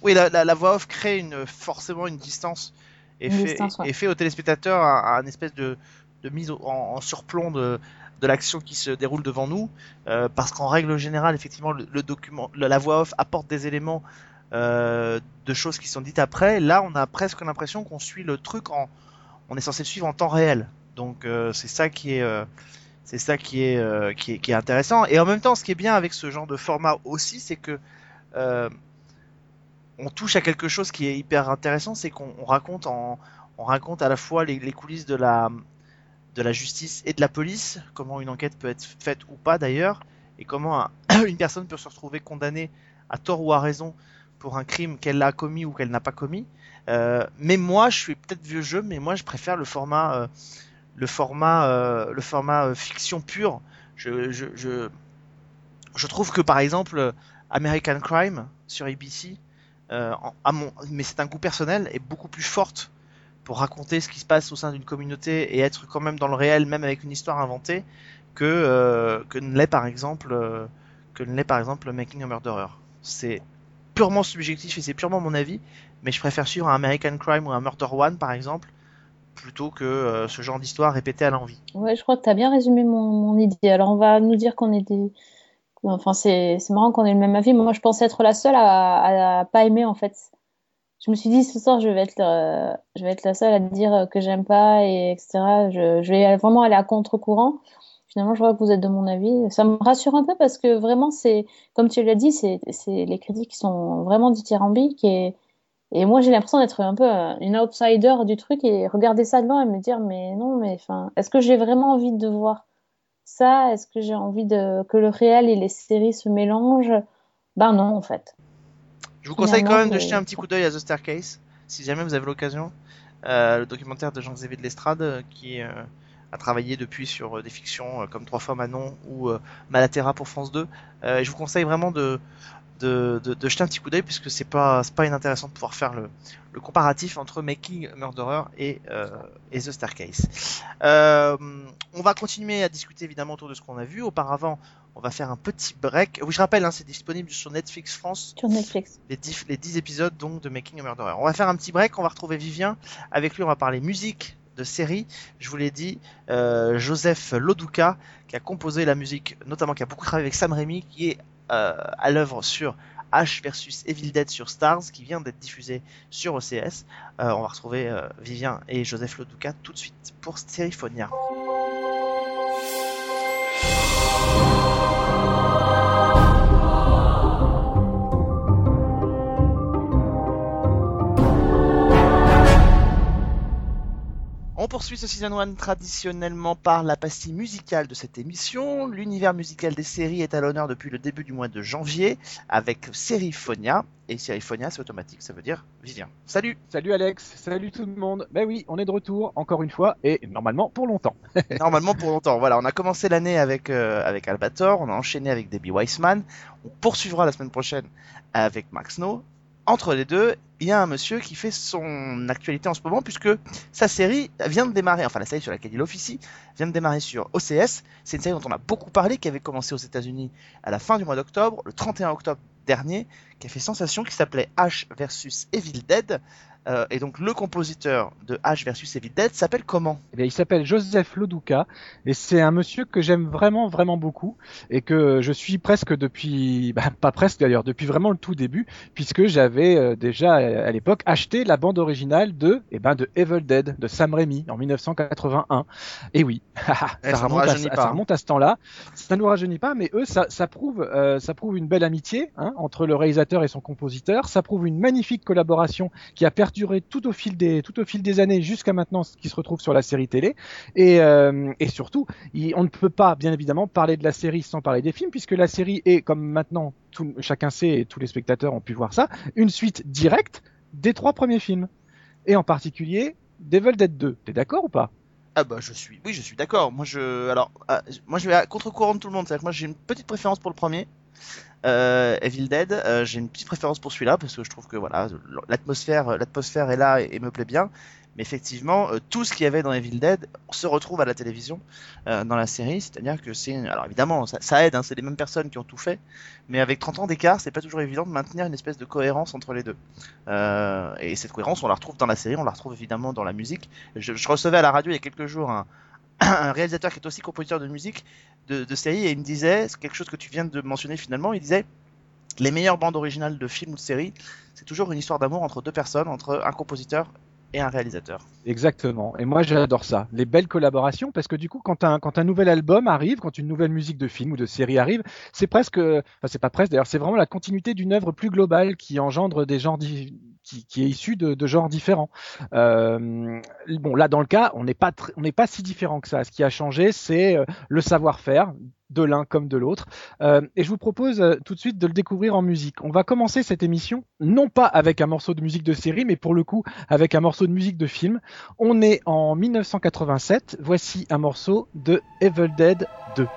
Oui, la, la, la voix off crée une, forcément une distance et, Une fait, distance, ouais. et fait au téléspectateur un, un espèce de, de mise en, en surplomb de, de l'action qui se déroule devant nous. euh, parce qu'en règle générale, effectivement, le, document, la, voix off apporte des éléments euh, de choses qui sont dites après. Là, on a presque l'impression qu'on suit le truc en. On est censé le suivre en temps réel. Donc, euh, c'est ça qui est. c'est ça qui est, qui est intéressant. Et en même temps, ce qui est bien avec ce genre de format aussi, c'est que on touche à quelque chose qui est hyper intéressant, c'est qu'on on raconte en, on raconte à la fois les coulisses de la, de la justice et de la police, comment une enquête peut être faite ou pas d'ailleurs, et comment un- une personne peut se retrouver condamnée à tort ou à raison pour un crime qu'elle a commis ou qu'elle n'a pas commis. Euh, mais moi, je suis peut-être vieux jeu, mais moi, je préfère le format, euh, le format, euh, le format fiction pure. Je, je, je, trouve que par exemple, American Crime sur ABC, à mon, mais c'est un goût personnel, est beaucoup plus forte pour raconter ce qui se passe au sein d'une communauté et être quand même dans le réel, même avec une histoire inventée, que euh, que ne l'est par exemple euh, que ne l'est par exemple Making a Murderer. C'est purement subjectif et c'est purement mon avis, mais je préfère suivre un American Crime ou un Murder One par exemple plutôt que euh, ce genre d'histoire répétée à l'envie. Ouais, je crois que tu as bien résumé mon, idée. Alors, on va nous dire qu'on est des, Enfin, c'est marrant qu'on ait le même avis. Moi, je pensais être la seule à, à, pas aimer en fait. Je me suis dit ce soir, je vais être, euh, je vais être la seule à dire que j'aime pas et etc. Je, je vais vraiment aller à contre-courant. Finalement, je vois que vous êtes de mon avis. Ça me rassure un peu parce que vraiment, c'est comme tu l'as dit, c'est les critiques sont vraiment dithyrambiques et et moi, j'ai l'impression d'être un peu une outsider du truc et regarder ça de loin et me dire, mais non, mais enfin, est-ce que j'ai vraiment envie de voir ça? Est-ce que j'ai envie de que le réel et les séries se mélangent? Ben non, en fait. Je vous conseille quand même de jeter un petit coup d'œil à The Staircase, si jamais vous avez l'occasion. Euh, le documentaire de Jean-Xavier de l'Estrade, euh, qui euh, a travaillé depuis sur euh, des fictions comme Trois fois Manon ou Malaterra pour France 2. Euh, et je vous conseille vraiment de, de, de, de jeter un petit coup d'œil, puisque c'est pas, pas inintéressant de pouvoir faire le, le comparatif entre Making Murderer et, et The Staircase. On va continuer à discuter évidemment autour de ce qu'on a vu. Auparavant, on va faire un petit break. Oui, je rappelle, hein, c'est disponible sur Netflix France Sur Netflix. les 10, les 10 épisodes donc de Making a Murderer. On va faire un petit break, on va retrouver Vivien. Avec lui, on va parler musique de série. Je vous l'ai dit, euh, Joseph Loduca, qui a composé la musique, notamment qui a beaucoup travaillé avec Sam Raimi, qui est euh, à l'œuvre sur H versus Evil Dead sur Stars, qui vient d'être diffusé sur OCS. Euh, on va retrouver Vivien et Joseph Loduca tout de suite pour Stereophonia. On poursuit ce Season 1 traditionnellement par la pastille musicale de cette émission. L'univers musical des séries est à l'honneur depuis le début du mois de janvier avec Seriphonia. Et Seriphonia, c'est automatique, ça veut dire Vivien. Salut Salut Alex, salut tout le monde. Ben oui, on est de retour encore une fois et normalement pour longtemps. Normalement pour longtemps. Voilà, on a commencé l'année avec, euh, avec Albator, on a enchaîné avec Debbie Weissman. On poursuivra la semaine prochaine avec Max Snow. Entre les deux, il y a un monsieur qui fait son actualité en ce moment puisque sa série vient de démarrer, enfin la série sur laquelle il officie, vient de démarrer sur OCS. C'est une série dont on a beaucoup parlé, qui avait commencé aux États-Unis à la fin du mois d'octobre, le 31 octobre dernier, qui a fait sensation, qui s'appelait H versus Evil Dead. Euh, et donc le compositeur de H versus Evil Dead s'appelle comment? Eh bien, il s'appelle Joseph Loduca et c'est un monsieur que j'aime vraiment vraiment beaucoup et que je suis presque depuis, bah, pas presque d'ailleurs, depuis vraiment le tout début puisque j'avais euh, déjà à l'époque acheté la bande originale de, eh ben, de Evil Dead de Sam Raimi en 1981. Et oui, ça, Eh, ça remonte à, ça hein. remonte à ce temps-là. Ça nous rajeunit pas, mais eux, ça, ça prouve, euh, ça prouve une belle amitié hein, entre le réalisateur et son compositeur. Ça prouve une magnifique collaboration qui a tout au fil des, années jusqu'à maintenant, ce qui se retrouve sur la série télé. Et, euh, surtout, on ne peut pas, bien évidemment, parler de la série sans parler des films, puisque la série est, comme maintenant tout, chacun sait et tous les spectateurs ont pu voir ça, une suite directe des trois premiers films. Et en particulier, Devil Dead 2. T'es d'accord ou pas? Ah bah je suis, oui je suis d'accord. Moi je, alors, ah, moi je vais à contre-courant de tout le monde. C'est-à-dire que moi j'ai une petite préférence pour le premier, euh, Evil Dead. Euh, j'ai une petite préférence pour celui-là parce que je trouve que voilà, l'atmosphère, l'atmosphère est là et, me plaît bien. Mais effectivement, euh, tout ce qu'il y avait dans Evil Dead se retrouve à la télévision, dans la série. C'est-à-dire que c'est, alors évidemment, ça, aide. Hein, c'est les mêmes personnes qui ont tout fait, mais avec 30 ans d'écart, c'est pas toujours évident de maintenir une espèce de cohérence entre les deux. Et cette cohérence, on la retrouve dans la série, on la retrouve évidemment dans la musique. Je recevais à la radio il y a quelques jours un, un réalisateur qui est aussi compositeur de musique de, série et il me disait quelque chose que tu viens de mentionner finalement. Il disait les meilleures bandes originales de films ou de séries, c'est toujours une histoire d'amour entre deux personnes, entre un compositeur et un réalisateur. Exactement. Et moi, j'adore ça. Les belles collaborations, parce que du coup, quand un, quand un nouvel album arrive, quand une nouvelle musique de film ou de série arrive, c'est presque, enfin, c'est pas presque d'ailleurs, c'est vraiment la continuité d'une œuvre plus globale qui engendre des genres di- qui, est issu de, genres différents. Euh, bon, là, dans le cas, on n'est pas, on n'est pas si différent que ça. Ce qui a changé, c'est euh, le savoir-faire de l'un comme de l'autre. Euh, et je vous propose tout de suite de le découvrir en musique. On va commencer cette émission non pas avec un morceau de musique de série, mais pour le coup avec un morceau de musique de film. On est en 1987. Voici un morceau de Evil Dead 2.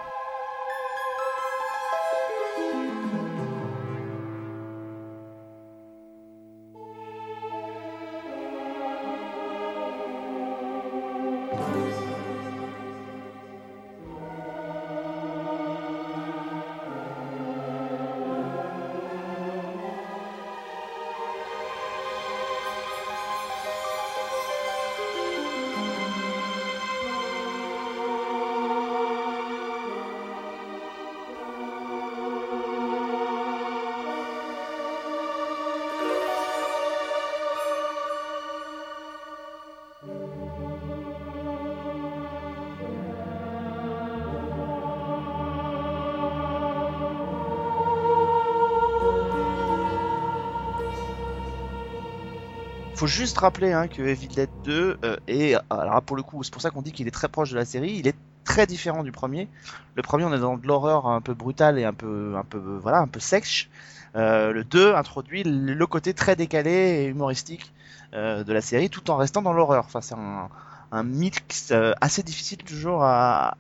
Juste rappeler hein, que Evil Dead 2 euh, est, alors pour le coup, c'est pour ça qu'on dit qu'il est très proche de la série. Il est très différent du premier. Le premier, on est dans de l'horreur un peu brutale et un peu, un peu, voilà, un peu sèche. Euh, le 2 introduit le côté très décalé et humoristique euh, de la série, tout en restant dans l'horreur. Enfin, c'est un, mix euh, assez difficile toujours à,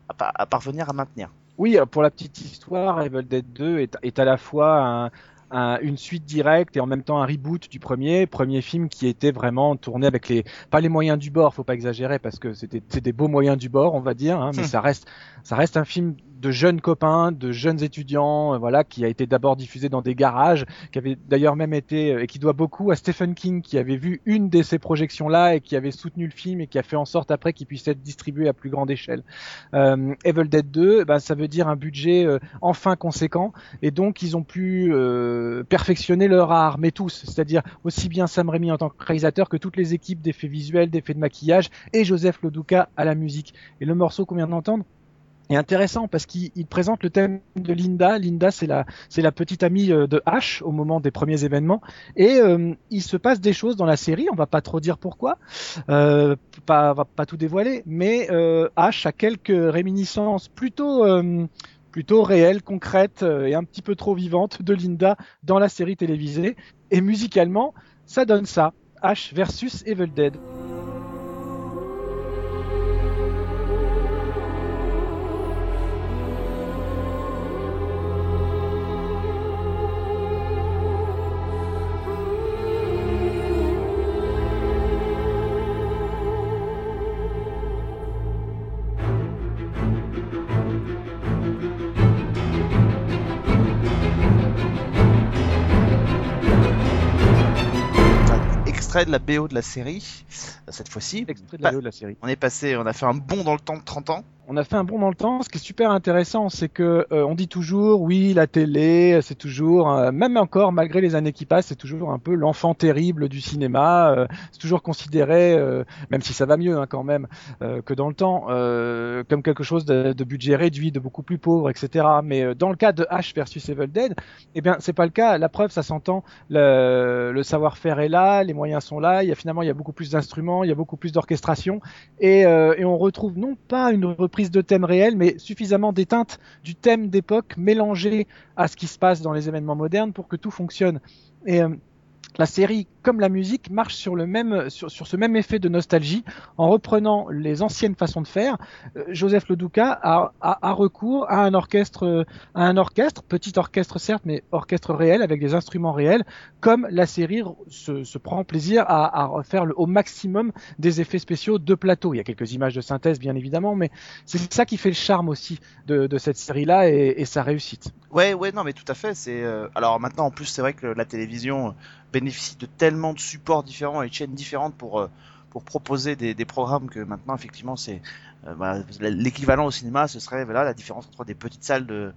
parvenir à maintenir. Oui, euh, pour la petite histoire, Evil Dead 2 est, est à la fois un, un, une suite directe et en même temps un reboot du premier, premier film qui était vraiment tourné avec les pas les moyens du bord, faut pas exagérer parce que c'était c'est des beaux moyens du bord, on va dire, hein, mais Hmm. ça reste ça reste un film de jeunes copains, de jeunes étudiants, euh, voilà, qui a été d'abord diffusé dans des garages, qui avait d'ailleurs même été euh, et qui doit beaucoup à Stephen King, qui avait vu une de ces projections-là et qui avait soutenu le film et qui a fait en sorte après qu'il puisse être distribué à plus grande échelle. Euh, Evil Dead 2, ben, ça veut dire un budget euh, enfin conséquent et donc ils ont pu euh, perfectionner leur art, mais tous, c'est-à-dire aussi bien Sam Raimi en tant que réalisateur que toutes les équipes d'effets visuels, d'effets de maquillage et Joseph Loduca à la musique. Et le morceau qu'on vient d'entendre est intéressant parce qu'il il présente le thème de Linda. Linda, c'est la, la petite amie euh, de Ash au moment des premiers événements. Et euh, il se passe des choses dans la série. On va pas trop dire pourquoi, euh, pas, va pas tout dévoiler, mais euh, Ash a quelques réminiscences plutôt euh, plutôt réelles, concrètes euh, et un petit peu trop vivantes de Linda dans la série télévisée. Et musicalement, ça donne ça. Ash versus Evil Dead. De la BO de la série, cette fois-ci. Extrait de la Bah, vidéo de la série. On est passé, on a fait un bond dans le temps de 30 ans. on a fait un bond dans le temps. Ce qui est super intéressant, c'est que euh, on dit toujours, oui, la télé, c'est toujours, euh, même encore malgré les années qui passent, c'est toujours un peu l'enfant terrible du cinéma. euh, c'est toujours considéré, euh, même si ça va mieux hein, quand même, euh, que dans le temps, euh, comme quelque chose de, de budget réduit, de beaucoup plus pauvre, etc. Mais euh, dans le cas de H versus Evil Dead, eh bien, c'est pas le cas. La preuve, ça s'entend. Le, le savoir-faire est là, les moyens sont là. Il y a finalement, il y a beaucoup plus d'instruments, il y a beaucoup plus d'orchestration, et, euh, et on retrouve non pas une reprise de thème réel, mais suffisamment d'éteinte du thème d'époque mélangé à ce qui se passe dans les événements modernes pour que tout fonctionne. Euh, la série, comme la musique, marche sur le même, sur, sur ce même effet de nostalgie en reprenant les anciennes façons de faire. Euh, Joseph Loduca a, a, a recours à un orchestre, à un orchestre, petit orchestre certes, mais orchestre réel avec des instruments réels, comme la série se, se prend plaisir à, à refaire le, au maximum des effets spéciaux de plateau. Il y a quelques images de synthèse, bien évidemment, mais c'est ça qui fait le charme aussi de, de cette série-là et, et sa réussite. Ouais, ouais, non, mais tout à fait. C'est euh, alors maintenant en plus c'est vrai que la télévision euh, bénéficie de tellement de supports différents et de chaînes différentes pour euh, pour proposer des, programmes que maintenant effectivement c'est euh, bah, l'équivalent au cinéma ce serait voilà la différence entre des petites salles de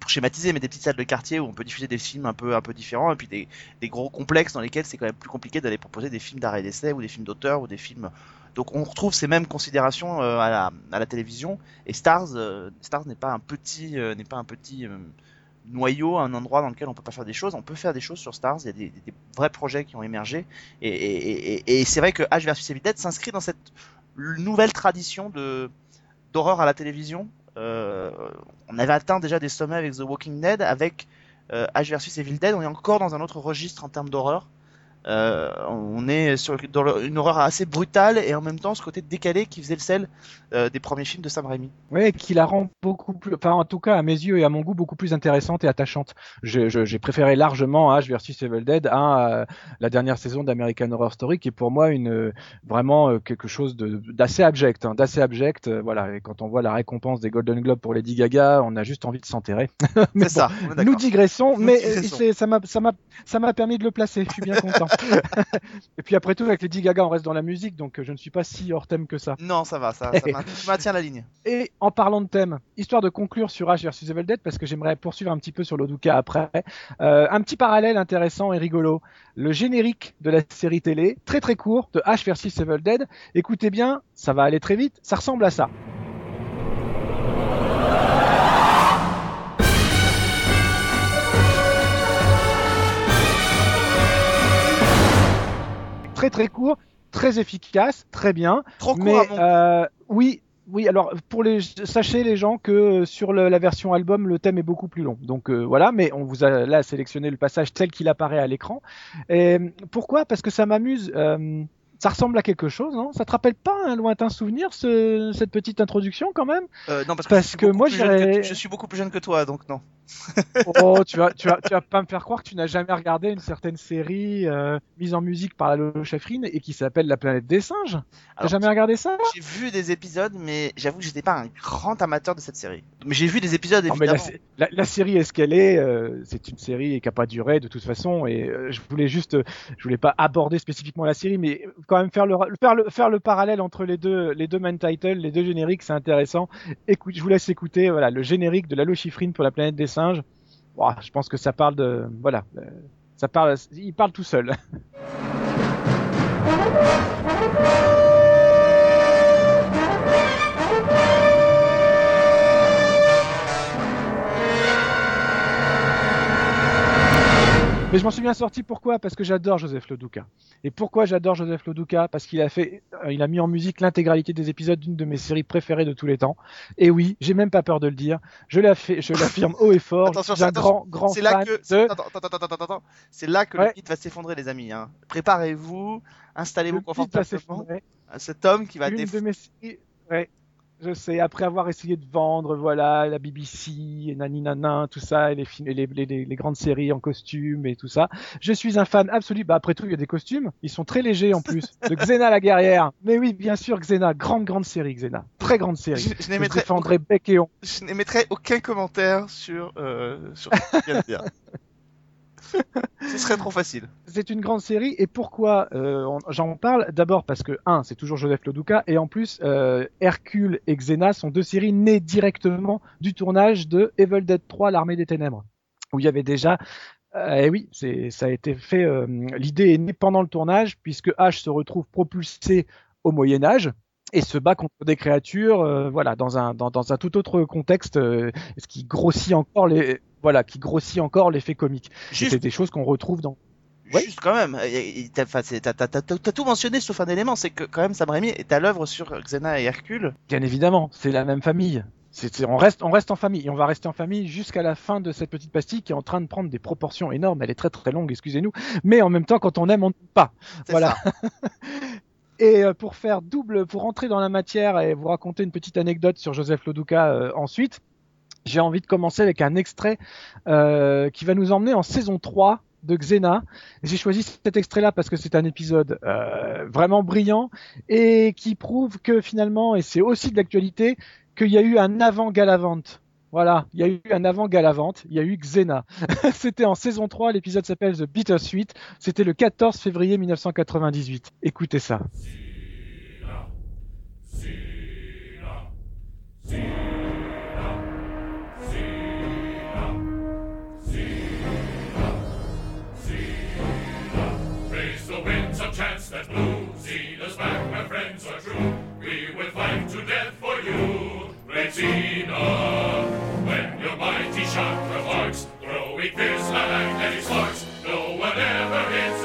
pour schématiser mais des petites salles de quartier où on peut diffuser des films un peu un peu différents et puis des, gros complexes dans lesquels c'est quand même plus compliqué d'aller proposer des films d'arrêt d'essai ou des films d'auteur ou des films donc on retrouve ces mêmes considérations euh, à, la, télévision. Et Stars euh, Stars n'est pas un petit euh, n'est pas un petit euh, noyau, un endroit dans lequel on peut pas faire des choses. On peut faire des choses sur Stars. Il y a des, vrais projets qui ont émergé. Et, c'est vrai que H versus Evil Dead s'inscrit dans cette nouvelle tradition de d'horreur à la télévision. Euh, on avait atteint déjà des sommets avec The Walking Dead. Avec euh, versus Evil Dead, on est encore dans un autre registre en termes d'horreur. Euh, on est sur dans une horreur assez brutale et en même temps ce côté décalé qui faisait le sel euh, des premiers films de Sam Raimi. Oui, qui la rend beaucoup plus, enfin en tout cas à mes yeux et à mon goût beaucoup plus intéressante et attachante. J'ai préféré largement H versus Evil Dead à euh, la dernière saison d'American Horror Story qui est pour moi une vraiment quelque chose d'assez abject, hein, d'assez abject. voilà, et quand on voit la récompense des Golden Globes pour Lady Gaga, on a juste envie de s'enterrer. C'est bon, ça. Nous digressons, nous mais digressons. ça m'a ça m'a ça m'a permis de le placer. Je suis bien content. Et puis après tout, avec Lady Gaga, on reste dans la musique, donc je ne suis pas si hors thème que ça. Non, ça va, ça, ça maintient la ligne. Et en parlant de thème, histoire de conclure sur H versus Evil Dead, parce que j'aimerais poursuivre un petit peu sur l'Oduka après, euh, un petit parallèle intéressant et rigolo. Le générique de la série télé, très très court, de H versus Evil Dead, écoutez bien, ça va aller très vite, ça ressemble à ça. Très très court, très efficace, très bien. Trop court Mais à mon euh, oui, oui. Alors pour les, sachez les gens que euh, sur le- la version album, le thème est beaucoup plus long. Donc euh, voilà, mais on vous a là sélectionné le passage tel qu'il apparaît à l'écran. Et pourquoi? Parce que ça m'amuse. euh, ça ressemble à quelque chose, non? Ça te rappelle pas un lointain souvenir, ce- cette petite introduction quand même? Euh, non, parce que, Parce je, suis que beaucoup moi, que, je suis beaucoup plus jeune que toi, donc non. Oh, tu vas, tu vas, tu vas pas me faire croire que tu n'as jamais regardé une certaine série euh, mise en musique par la Lolo et qui s'appelle La planète des singes. T'as jamais regardé ça? J'ai vu des épisodes, mais j'avoue que j'étais pas un grand amateur de cette série. Mais j'ai vu des épisodes, Non, mais la, évidemment. sé- la- la série est ce qu'elle est. euh, c'est une série qui a pas duré de toute façon. Et euh, je voulais juste, je voulais pas aborder spécifiquement la série, mais quand même faire le, faire le, faire le parallèle entre les deux, les deux main titles, les deux génériques, c'est intéressant. Écoute, je vous laisse écouter, voilà, le générique de Lalo Schifrin pour la planète des singes. Je pense que ça parle de, voilà, euh, ça parle, il parle tout seul. Mais je m'en suis bien sorti pourquoi? Parce que j'adore Joseph Loduca. Et pourquoi j'adore Joseph Loduca Parce qu'il a fait, euh, il a mis en musique l'intégralité des épisodes d'une de mes séries préférées de tous les temps. Et oui, j'ai même pas peur de le dire. Je l'affi- je l'affirme haut et fort. Attention, je suis un attention, grand, grand C'est fan là que. de Attends, attends, attends, attends. C'est là que Ouais. le mythe va s'effondrer, les amis. Hein. Préparez-vous, installez-vous confortablement. Cet homme qui va Une déf- de mes séries, ouais, je sais, après avoir essayé de vendre, voilà, la BBC, et nani nana, tout ça, et les, films, et les, les, les- grandes séries en costume et tout ça, je suis un fan absolu. Bah, après tout, il y a des costumes, ils sont très légers en plus. De Xena la guerrière. Mais oui, bien sûr, Xena, grande, grande série, Xena. Très grande série. Je, n'émettrai aucun commentaire sur, euh, sur ce de dire. Ce serait trop facile. C'est une grande série et pourquoi euh, j'en parle D'abord parce que un, c'est toujours Joseph Loduca et en plus euh, Hercule et Xena sont deux séries nées directement du tournage de Evil Dead 3, l'armée des ténèbres, où il y avait déjà euh, et oui, ça a été fait. L'idée est née pendant le tournage puisque H se retrouve propulsé au Moyen Âge et se bat contre des créatures, euh, voilà, dans un dans, dans un tout autre contexte, euh, ce qui grossit encore les voilà, qui grossit encore l'effet comique. Juste, C'est des choses qu'on retrouve dans Ouais. juste quand même. T'as tout mentionné sauf un élément, c'est que quand même Sam Raimi est à l'œuvre sur Xena et Hercule. Bien évidemment, c'est la même famille. C'est, c'est- on, reste, on reste en famille et on va rester en famille jusqu'à la fin de cette petite pastille qui est en train de prendre des proportions énormes. Elle est très très longue, excusez-nous. Mais en même temps, quand on aime, on n'aime pas. Voilà. Et euh, pour faire double, pour rentrer dans la matière et vous raconter une petite anecdote sur Joseph Loduca euh, ensuite, j'ai envie de commencer avec un extrait euh, qui va nous emmener en saison 3 de Xena. J'ai choisi cet extrait-là parce que c'est un épisode vraiment brillant et qui prouve que finalement, et c'est aussi de l'actualité, qu'il y a eu un avant Galavante. Voilà, il y a eu un avant Galavante, il y a eu Xena. C'était en saison 3, l'épisode s'appelle The Bittersweet. C'était le 14 février 1998. Écoutez ça. We fight to death for you. Zena, when your mighty chakra marks, throwing fierce like any sparks, no one ever hits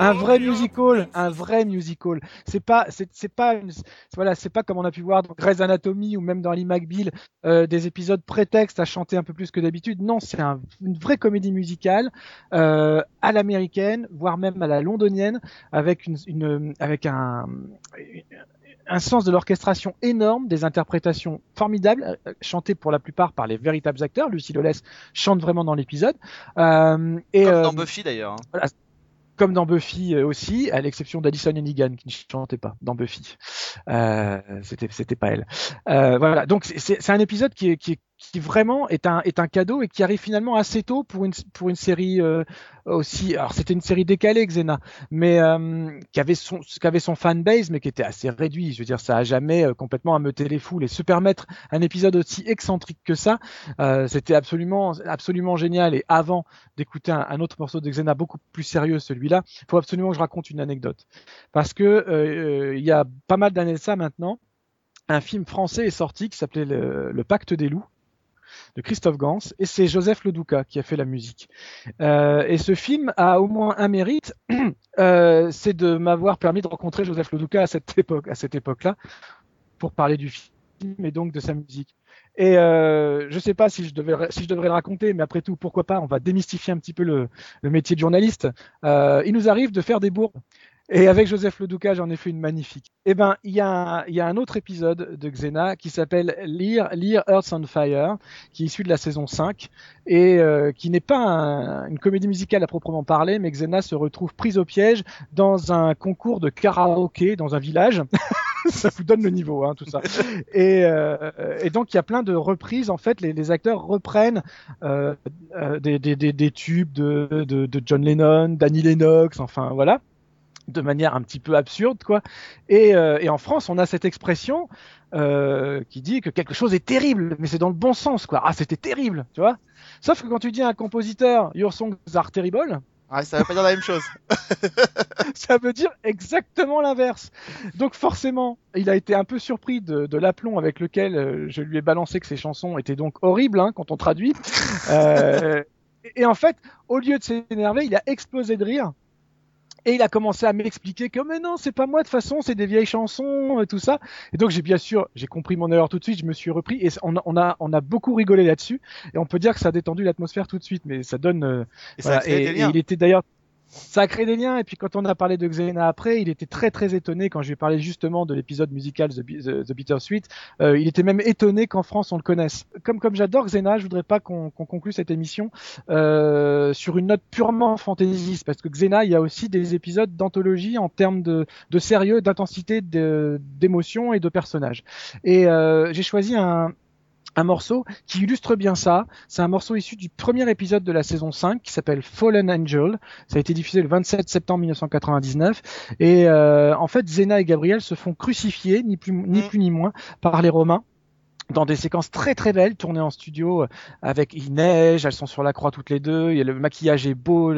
un vrai musical, un vrai musical. C'est pas, c'est c'est pas, une, voilà, c'est pas comme on a pu voir dans Grey's Anatomy ou même dans Lee McBeal, euh, des épisodes prétextes à chanter un peu plus que d'habitude. Non, c'est un- une vraie comédie musicale euh, à l'américaine, voire même à la londonienne, avec une, une avec un un sens de l'orchestration énorme, des interprétations formidables, euh, chantées pour la plupart par les véritables acteurs. Lucie Lawless chante vraiment dans l'épisode. Euh, et Comme euh, dans Buffy d'ailleurs. hein. Comme dans Buffy euh, aussi, à l'exception d'Alison Hannigan qui ne chantait pas dans Buffy. Euh, c'était c'était pas elle. Euh, voilà, donc c'est- c'est c'est un épisode qui est, qui est qui vraiment est un est un cadeau et qui arrive finalement assez tôt pour une pour une série euh, aussi. Alors c'était une série décalée Xena, mais euh, qui avait son qui avait son fanbase mais qui était assez réduit. Je veux dire, ça a jamais euh, complètement ameuté les foules et se permettre un épisode aussi excentrique que ça, euh, c'était absolument absolument génial. Et avant d'écouter un, autre morceau de Xena beaucoup plus sérieux, celui-là, il faut absolument que je raconte une anecdote parce que euh, il y a pas mal d'années de ça maintenant un film français est sorti qui s'appelait Le Pacte des loups de Christophe Gans et c'est Joseph Loduca qui a fait la musique. Euh, et ce film a au moins un mérite, euh, c'est de m'avoir permis de rencontrer Joseph Loduca à cette époque, à cette époque-là, pour parler du film et donc de sa musique. Et euh, je sais pas si je si je devrais le raconter, mais après tout, pourquoi pas On va démystifier un petit peu le, métier de journaliste. Il nous arrive de faire des bourbes. Et avec Joseph Leduca, j'en ai fait une magnifique. Eh ben, il y, a un- y a un autre épisode de Xena qui s'appelle Lear, Lear Earth on Fire, qui est issu de la saison 5 et euh, qui n'est pas un- une comédie musicale à proprement parler, mais Xena se retrouve prise au piège dans un concours de karaoké dans un village. ça vous donne le niveau, hein, tout ça. Et, euh, et donc il y a plein de reprises. En fait, les, les acteurs reprennent euh, euh, des, des, des, des tubes de, de, de John Lennon, d'Annie Lennox, enfin voilà de manière un petit peu absurde, quoi. Et, euh, et en France, on a cette expression euh, qui dit que quelque chose est terrible, mais c'est dans le bon sens, quoi. Ah, c'était terrible, tu vois. Sauf que quand tu dis à un compositeur Your songs are terrible, Ouais, ça veut pas dire la même chose. ça veut dire exactement l'inverse. Donc forcément, il a été un peu surpris de, de l'aplomb avec lequel euh, je lui ai balancé que ses chansons étaient donc horribles hein, quand on traduit. Euh, et en fait, au lieu de s'énerver, il a explosé de rire. Et il a commencé à m'expliquer que mais non, c'est pas moi de toute façon, c'est des vieilles chansons, euh, tout ça. Et donc j'ai bien sûr, j'ai compris mon erreur tout de suite, je me suis repris et on a, on a, on a beaucoup rigolé là-dessus. Et on peut dire que ça a détendu l'atmosphère tout de suite, mais ça donne. euh, Et ça voilà, et- et il était d'ailleurs. Ça a créé des liens, et puis quand on a parlé de Xena après, il était très très étonné quand je lui ai parlé justement de l'épisode musical The, The, Bittersweet. Euh, il était même étonné qu'en France on le connaisse. Comme comme j'adore Xena, je voudrais pas qu'on conclue cette émission euh, sur une note purement fantaisiste, parce que Xena, il y a aussi des épisodes d'anthologie en termes de, de sérieux, d'intensité, d'émotion et de personnages. Et euh, j'ai choisi un, un morceau qui illustre bien ça. C'est un morceau issu du premier épisode de la saison 5 qui s'appelle Fallen Angel. Ça a été diffusé le 27 septembre 1999. Et euh, en fait, Zena et Gabriel se font crucifier, ni plus, ni Mm. plus ni moins, par les Romains dans des séquences très très belles tournées en studio euh, avec il neige, elles sont sur la croix toutes les deux, a le maquillage est beau,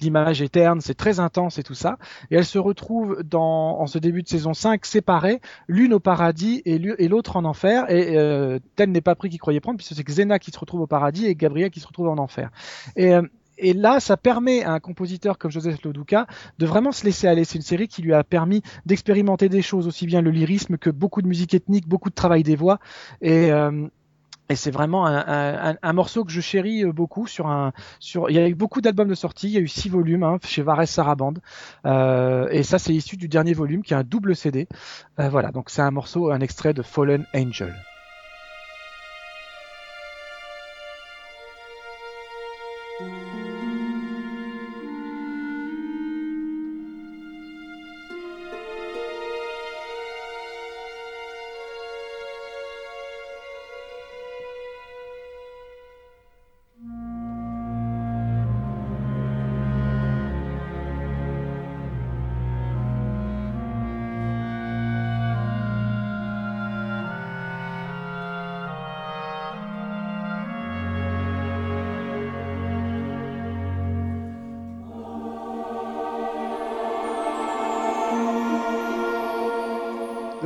l'image est terne, c'est très intense et tout ça. Et elles se retrouvent dans en ce début de saison 5 séparées, l'une au paradis et et l'autre en enfer. Et euh, tel n'est pas pris qu'il croyait prendre, puisque c'est Xena qui se retrouve au paradis et Gabriel qui se retrouve en enfer. Et euh, et là, ça permet à un compositeur comme Joseph Loduca de vraiment se laisser aller. C'est une série qui lui a permis d'expérimenter des choses, aussi bien le lyrisme que beaucoup de musique ethnique, beaucoup de travail des voix. Et, euh, et c'est vraiment un, morceau que je chéris euh, beaucoup. Sur un, sur, il y a eu beaucoup d'albums de sortie. Il y a eu six volumes hein, chez Vares Sarabande. Euh, et ça, c'est issu du dernier volume qui est un double CD. Euh, voilà, donc c'est un morceau, un extrait de Fallen Angel.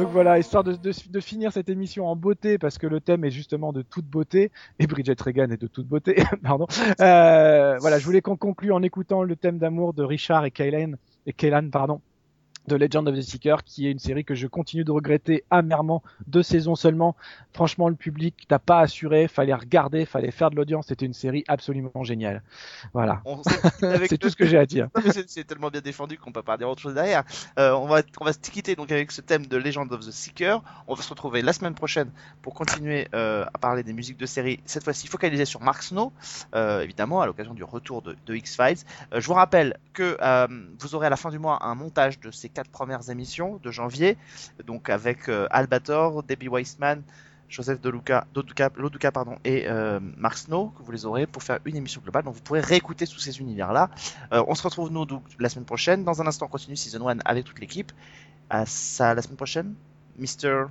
Donc voilà, histoire de, finir cette émission en beauté, parce que le thème est justement de toute beauté, et Bridget Regan est de toute beauté, pardon. Euh, voilà, je voulais qu'on conclue en écoutant le thème d'amour de Richard et Kaylan, et Kaylan, pardon, de Legend of the Seeker, qui est une série que je continue de regretter amèrement, deux saisons seulement. Franchement, le public n'a pas assuré, fallait regarder, fallait faire de l'audience, c'était une série absolument géniale. Voilà, c'est tout ce que j'ai à dire. C'est- tellement bien défendu qu'on peut pas dire autre chose derrière. Euh, on va on va se quitter donc avec ce thème de Legend of the Seeker. On va se retrouver la semaine prochaine pour continuer euh, à parler des musiques de série. Cette fois-ci focalisée sur Mark Snow, euh, évidemment à l'occasion du retour de, de X Files. Euh, je vous rappelle que vous aurez à la fin du mois un montage de ces quatre premières émissions de janvier, donc avec euh, Albator, Debbie Weissman. Joseph Deluca, pardon, et euh, Mark Snow, que vous les aurez pour faire une émission globale. Donc vous pourrez réécouter tous ces univers-là. Euh, on se retrouve nous donc, la semaine prochaine. Dans un instant, on continue Season 1 avec toute l'équipe. À ça la semaine prochaine, Mister?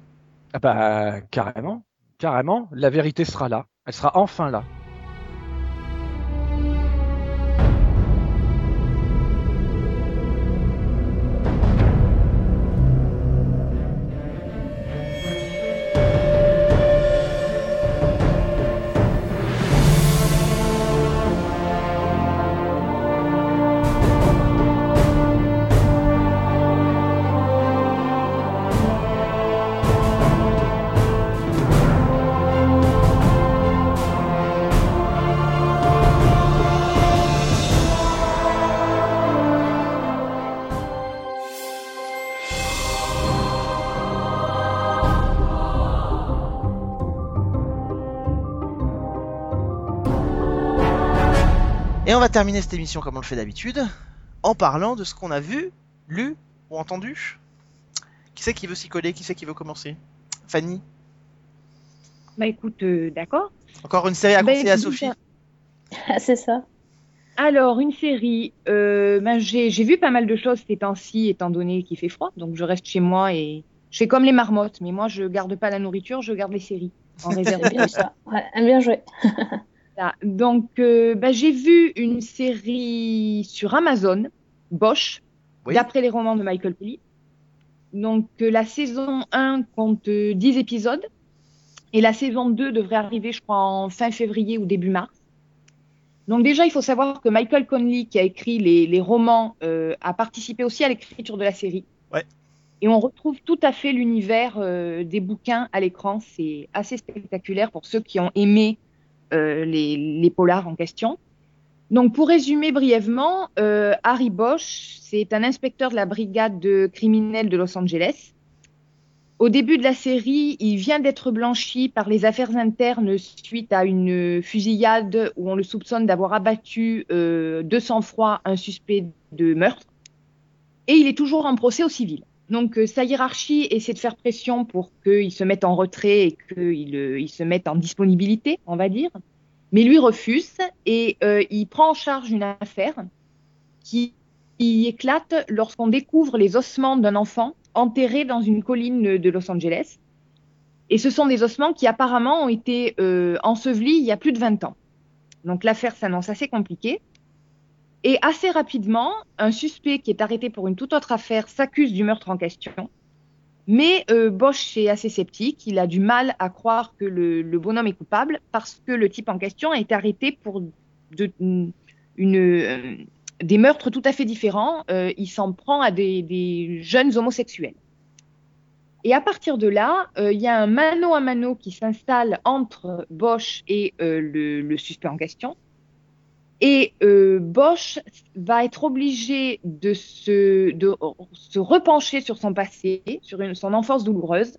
Ah bah, carrément, carrément, la vérité sera là. Elle sera enfin là. Et on va terminer cette émission comme on le fait d'habitude, en parlant de ce qu'on a vu, lu ou entendu. Qui c'est qui veut s'y coller? Qui c'est qui veut commencer? Fanny? Bah écoute, euh, d'accord. Encore une série à Bah, conseiller à Sophie Ah, c'est ça. Alors, une série, euh, ben, j'ai vu pas mal de choses ces temps-ci, étant donné qu'il fait froid. Donc, je reste chez moi et je fais comme les marmottes. Mais moi, je garde pas la nourriture, je garde les séries en réserve. C'est bien ça. Ouais, bien joué. Donc, euh, ben, j'ai vu une série sur Amazon, Bosch, Oui. d'après les romans de Michael Pelly. Donc, euh, la saison 1 compte euh, 10 épisodes et la saison 2 devrait arriver, je crois, en fin février ou début mars. Donc déjà, il faut savoir que Michael Conley, qui a écrit les, les romans, euh, a participé aussi à l'écriture de la série. Ouais. Et on retrouve tout à fait l'univers euh, des bouquins à l'écran. C'est assez spectaculaire pour ceux qui ont aimé les, les polars en question. Donc, pour résumer brièvement, euh, Harry Bosch, c'est un inspecteur de la brigade de criminels de Los Angeles. Au début de la série, il vient d'être blanchi par les affaires internes suite à une fusillade où on le soupçonne d'avoir abattu euh, de sang-froid un suspect de meurtre. Et il est toujours en procès au civil. Donc euh, sa hiérarchie essaie de faire pression pour qu'il se mette en retrait et qu'il euh, se mette en disponibilité, on va dire. Mais lui refuse et euh, il prend en charge une affaire qui, éclate lorsqu'on découvre les ossements d'un enfant enterré dans une colline de Los Angeles. Et ce sont des ossements qui apparemment ont été ensevelis il y a plus de 20 ans. Donc l'affaire s'annonce assez compliquée. Et assez rapidement, un suspect qui est arrêté pour une toute autre affaire s'accuse du meurtre en question. Mais euh, Bosch est assez sceptique. Il a du mal à croire que le, le bonhomme est coupable parce que le type en question a été arrêté pour de, une, euh, des meurtres tout à fait différents. Euh, il s'en prend à des, des, jeunes homosexuels. Et à partir de là, euh, il y a un mano à mano qui s'installe entre Bosch et euh, le, le, suspect en question. Et euh, Bosch va être obligé de se, de se repencher sur son passé, sur une, son enfance douloureuse,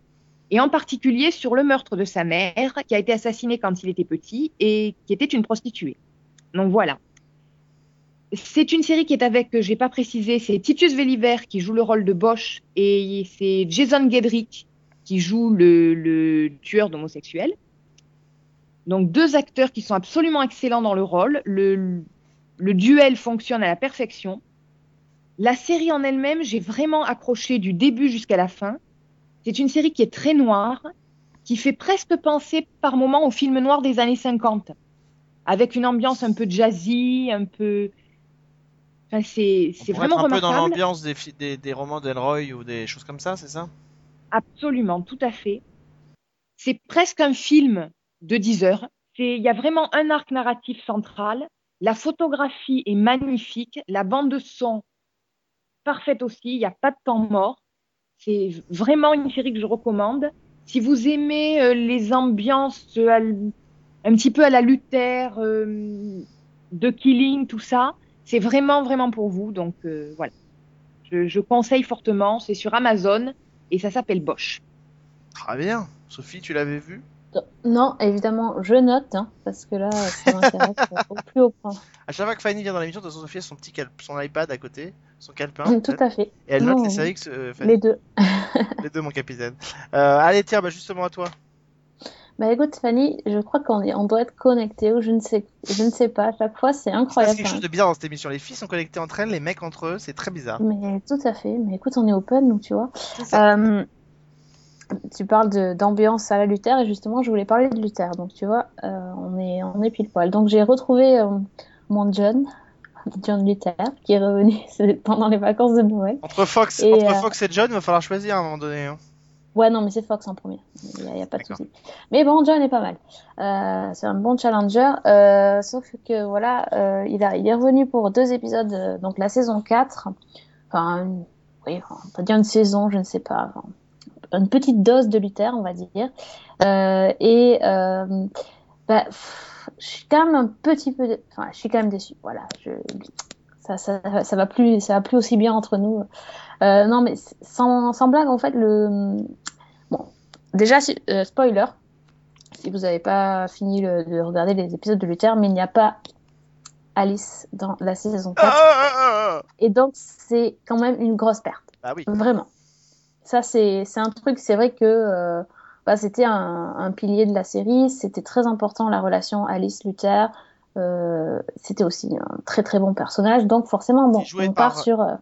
et en particulier sur le meurtre de sa mère, qui a été assassinée quand il était petit et qui était une prostituée. Donc voilà. C'est une série qui est avec, j'ai pas précisé, c'est Titus Welliver qui joue le rôle de Bosch et c'est Jason Gedrick qui joue le, le tueur d'homosexuels. Donc deux acteurs qui sont absolument excellents dans le rôle. Le, le duel fonctionne à la perfection. La série en elle-même, j'ai vraiment accroché du début jusqu'à la fin. C'est une série qui est très noire, qui fait presque penser par moments au film noir des années 50, avec une ambiance un peu jazzy, un peu Enfin, c'est vraiment être un remarquable. peu dans l'ambiance des, des, des, romans d'Elroy ou des choses comme ça, c'est ça? Absolument, tout à fait. C'est presque un film de 10 heures. Il y a vraiment un arc narratif central. La photographie est magnifique. La bande de son, parfaite aussi. Il n'y a pas de temps mort. C'est vraiment une série que je recommande. Si vous aimez euh, les ambiances euh, un petit peu à la Luther, euh, de Killing, tout ça, c'est vraiment, vraiment pour vous. Donc voilà. Je, je, conseille fortement. C'est sur Amazon et ça s'appelle Bosch. Très bien. Sophie, tu l'avais vu? Non, évidemment, je note, hein, parce que là, ça m'intéresse au plus haut point. À chaque fois que Fanny vient dans l'émission, de Sophie a son petit son iPad à côté, son calepin. Mmh, Tout à fait. Et elle note non, les séries que. Euh, les deux. les deux, mon capitaine. Euh, allez, tiens, bah, justement à toi. Bah écoute Fanny, je crois qu'on on doit être connectés ou je ne sais, je ne sais pas. À chaque fois, c'est incroyable. C'est quelque chose de bizarre dans cette émission. Les filles sont connectées entre elles, les mecs entre eux, c'est très bizarre. Mais tout à fait. Mais écoute, on est open, donc tu vois. Euh, tu parles d'ambiance à la Luther et justement, je voulais parler de Luther. Donc tu vois, euh, on est on est pile poil. Donc j'ai retrouvé euh, mon John. John Luther, qui est revenu pendant les vacances de Noël. Entre Fox et, entre Fox et John, il va falloir choisir à un moment donné. Hein. Ouais, non, mais c'est Fox en premier. Il n'y a, a, pas de souci. Mais bon, John est pas mal. Euh, c'est un bon challenger. Euh, sauf que voilà, euh, il, a, il est revenu pour deux épisodes, euh, donc la saison 4. Enfin, une, oui, on peut dire une saison, je ne sais pas. Enfin, une petite dose de Luther, on va dire. Euh, et bah, pff, je suis quand même un petit peu. Dé... Enfin, je suis quand même déçue. Voilà. Je... Ça, ça, ça, va plus, ça va plus aussi bien entre nous. Euh, non, mais sans, sans, blague, en fait, le. Bon, déjà, si, euh, spoiler, si vous n'avez pas fini le, de regarder les épisodes de Luther, mais il n'y a pas Alice dans la saison Ah, 4. ah, ah, ah. Et donc, c'est quand même une grosse perte. Bah oui. Vraiment. Ça, c'est un truc, c'est vrai que euh, bah, c'était un, un pilier de la série. C'était très important, la relation Alice-Luther. Euh, c'était aussi un très très bon personnage. Donc, forcément, bon, on par- part sur. euh,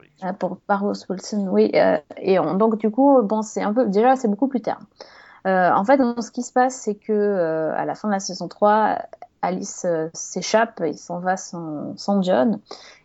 Wilson. ah, pour par Rose Wilson, oui. euh, et on- donc, du coup, bon, c'est un peu. Déjà, c'est beaucoup plus tard. Euh, en fait, ce qui se passe, c'est que euh, à la fin de la saison 3, Alice s'échappe, il s'en va sans, sans John.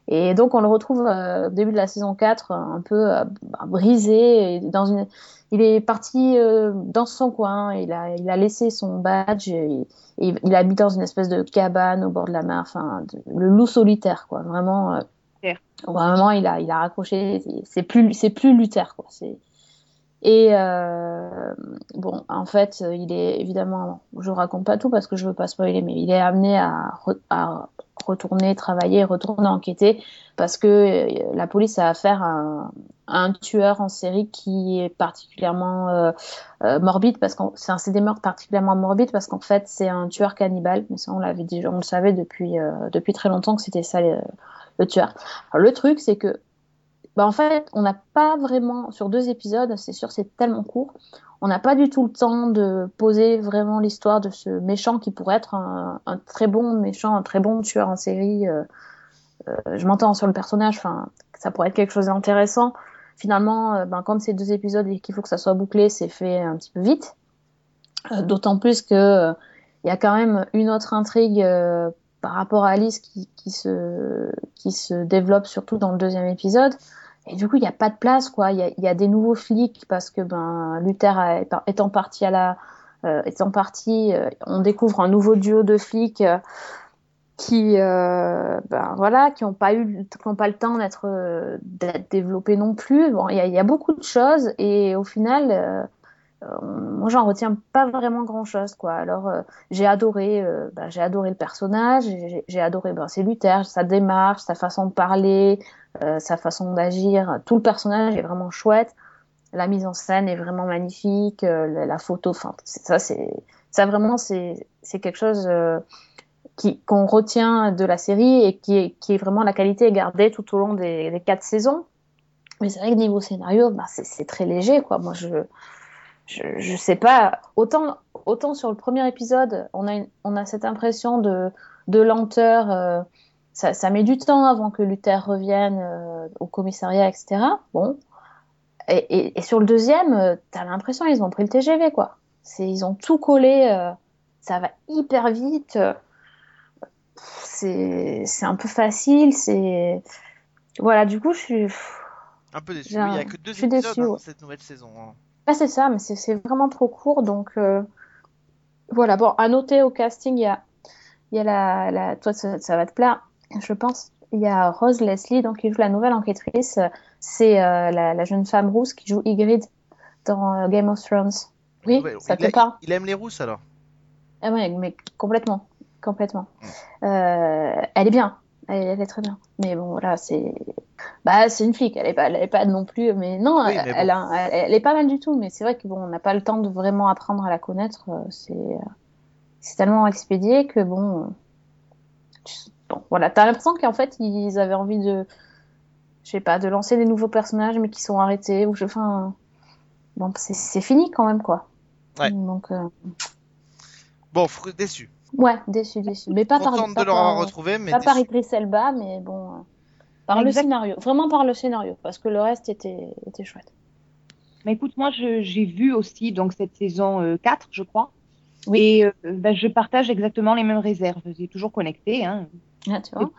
Et donc, on le retrouve euh, au début de la saison 4, euh, un peu euh, bah, brisé. et Dans une... Il est parti euh, dans son coin, il a, il a laissé son badge, et, et il habite dans une espèce de cabane au bord de la mer, enfin, de- le loup solitaire, quoi. Vraiment, euh, Luther. vraiment il, a, il a raccroché, c'est plus, c'est plus Luther, quoi. C'est... Et euh, bon, en fait, il est évidemment, je raconte pas tout parce que je veux pas spoiler, mais il est amené à, re- à retourner travailler, retourner enquêter parce que euh, la police a affaire à un, tueur en série qui est particulièrement euh, euh, morbide parce que c'est des meurtres particulièrement morbides parce qu'en fait c'est un tueur cannibale, mais ça on l'avait on le savait depuis depuis très longtemps que c'était ça le, tueur. Le truc c'est que bah en fait, on n'a pas vraiment, sur deux épisodes, c'est sûr, c'est tellement court, on n'a pas du tout le temps de poser vraiment l'histoire de ce méchant qui pourrait être un, très bon méchant, un très bon tueur en série. euh, euh, je m'entends sur le personnage, enfin, ça pourrait être quelque chose d'intéressant. Finalement, euh, ben, comme c'est deux épisodes et qu'il faut que ça soit bouclé, c'est fait un petit peu vite. Euh, D'autant plus que il y a quand même une autre intrigue par rapport à Alice qui, qui, se, qui se développe surtout dans le deuxième épisode. Et du coup, il n'y a pas de place, quoi. Il y y a des nouveaux flics parce que ben Luther a- étant parti à la, euh, étant parti, euh, on découvre un nouveau duo de flics euh, qui, euh, ben voilà, qui n'ont pas eu, qui ont pas le temps d'être, euh, d'être développés non plus. Bon, il y y a beaucoup de choses et au final, euh, moi, j'en retiens pas vraiment grand-chose, quoi. Alors, euh, j'ai adoré, euh, ben, j'ai adoré le personnage, j'ai j'ai adoré, ben, c'est Luther, sa démarche, sa façon de parler, euh, sa façon d'agir. Tout le personnage est vraiment chouette. La mise en scène est vraiment magnifique, euh, la, photo, enfin, ça, c'est, ça vraiment, c'est, quelque chose euh, qui, qu'on retient de la série et qui est, qui est vraiment la qualité gardée tout au long des, quatre saisons. Mais c'est vrai que niveau scénario, bah, c'est, très léger, quoi. Moi, je, je, je sais pas. Autant, autant sur le premier épisode, on a, on a cette impression de, de lenteur. Ça, ça met du temps avant que Luther revienne euh, au commissariat, etc. Bon. Et, et, et sur le deuxième, euh, t'as l'impression qu'ils ont pris le TGV, quoi. C'est, ils ont tout collé. euh, ça va hyper vite. c'est, c'est un peu facile. C'est, voilà. Du coup, je suis. Un peu déçu. Il n'y a que deux épisodes déçue, hein, ouais. cette nouvelle saison. hein. Ah, c'est ça, mais c'est c'est vraiment trop court. Donc, voilà. Bon, à noter au casting, il y a, y a la, la. Toi, ça, ça va te plaire, je pense. Il y a Rose Leslie, donc, qui joue la nouvelle enquêtrice. C'est euh, la, la jeune femme rousse qui joue Ygritte dans euh, Game of Thrones. Oui, Ouais, ça te parle? il aime les rousses alors. Ah ouais, mais complètement. Complètement. Mm. Euh, elle est bien. Elle, elle est très bien. Mais bon, voilà, c'est. Bah, c'est une flic. Elle est pas, elle est pas non plus. Mais non, Oui, elle, bon. elle a- elle- elle est pas mal du tout. Mais c'est vrai que bon, on n'a pas le temps de vraiment apprendre à la connaître. euh, C'est, euh, c'est tellement expédié que bon. tu- Voilà. T'as l'impression qu'en fait, ils avaient envie de. Je sais pas, de lancer des nouveaux personnages, mais qui sont arrêtés. Ou je. Enfin. Bon, c'est fini quand même, quoi. Ouais. Donc. euh, Bon, déçu. Ouais, déçu, déçu. Mais pas par, Contente pas de leur avoir par, retrouvé, mais pas par déçu. Idriss Elba, mais bon, euh, par le scénario. Vraiment par le scénario, parce que le reste était, était chouette. Mais écoute, moi, j'ai vu aussi donc cette saison euh, 4, je crois. Oui. Et euh, ben, je partage exactement les mêmes réserves. C'est toujours connecté. Hein. Ah, tu vois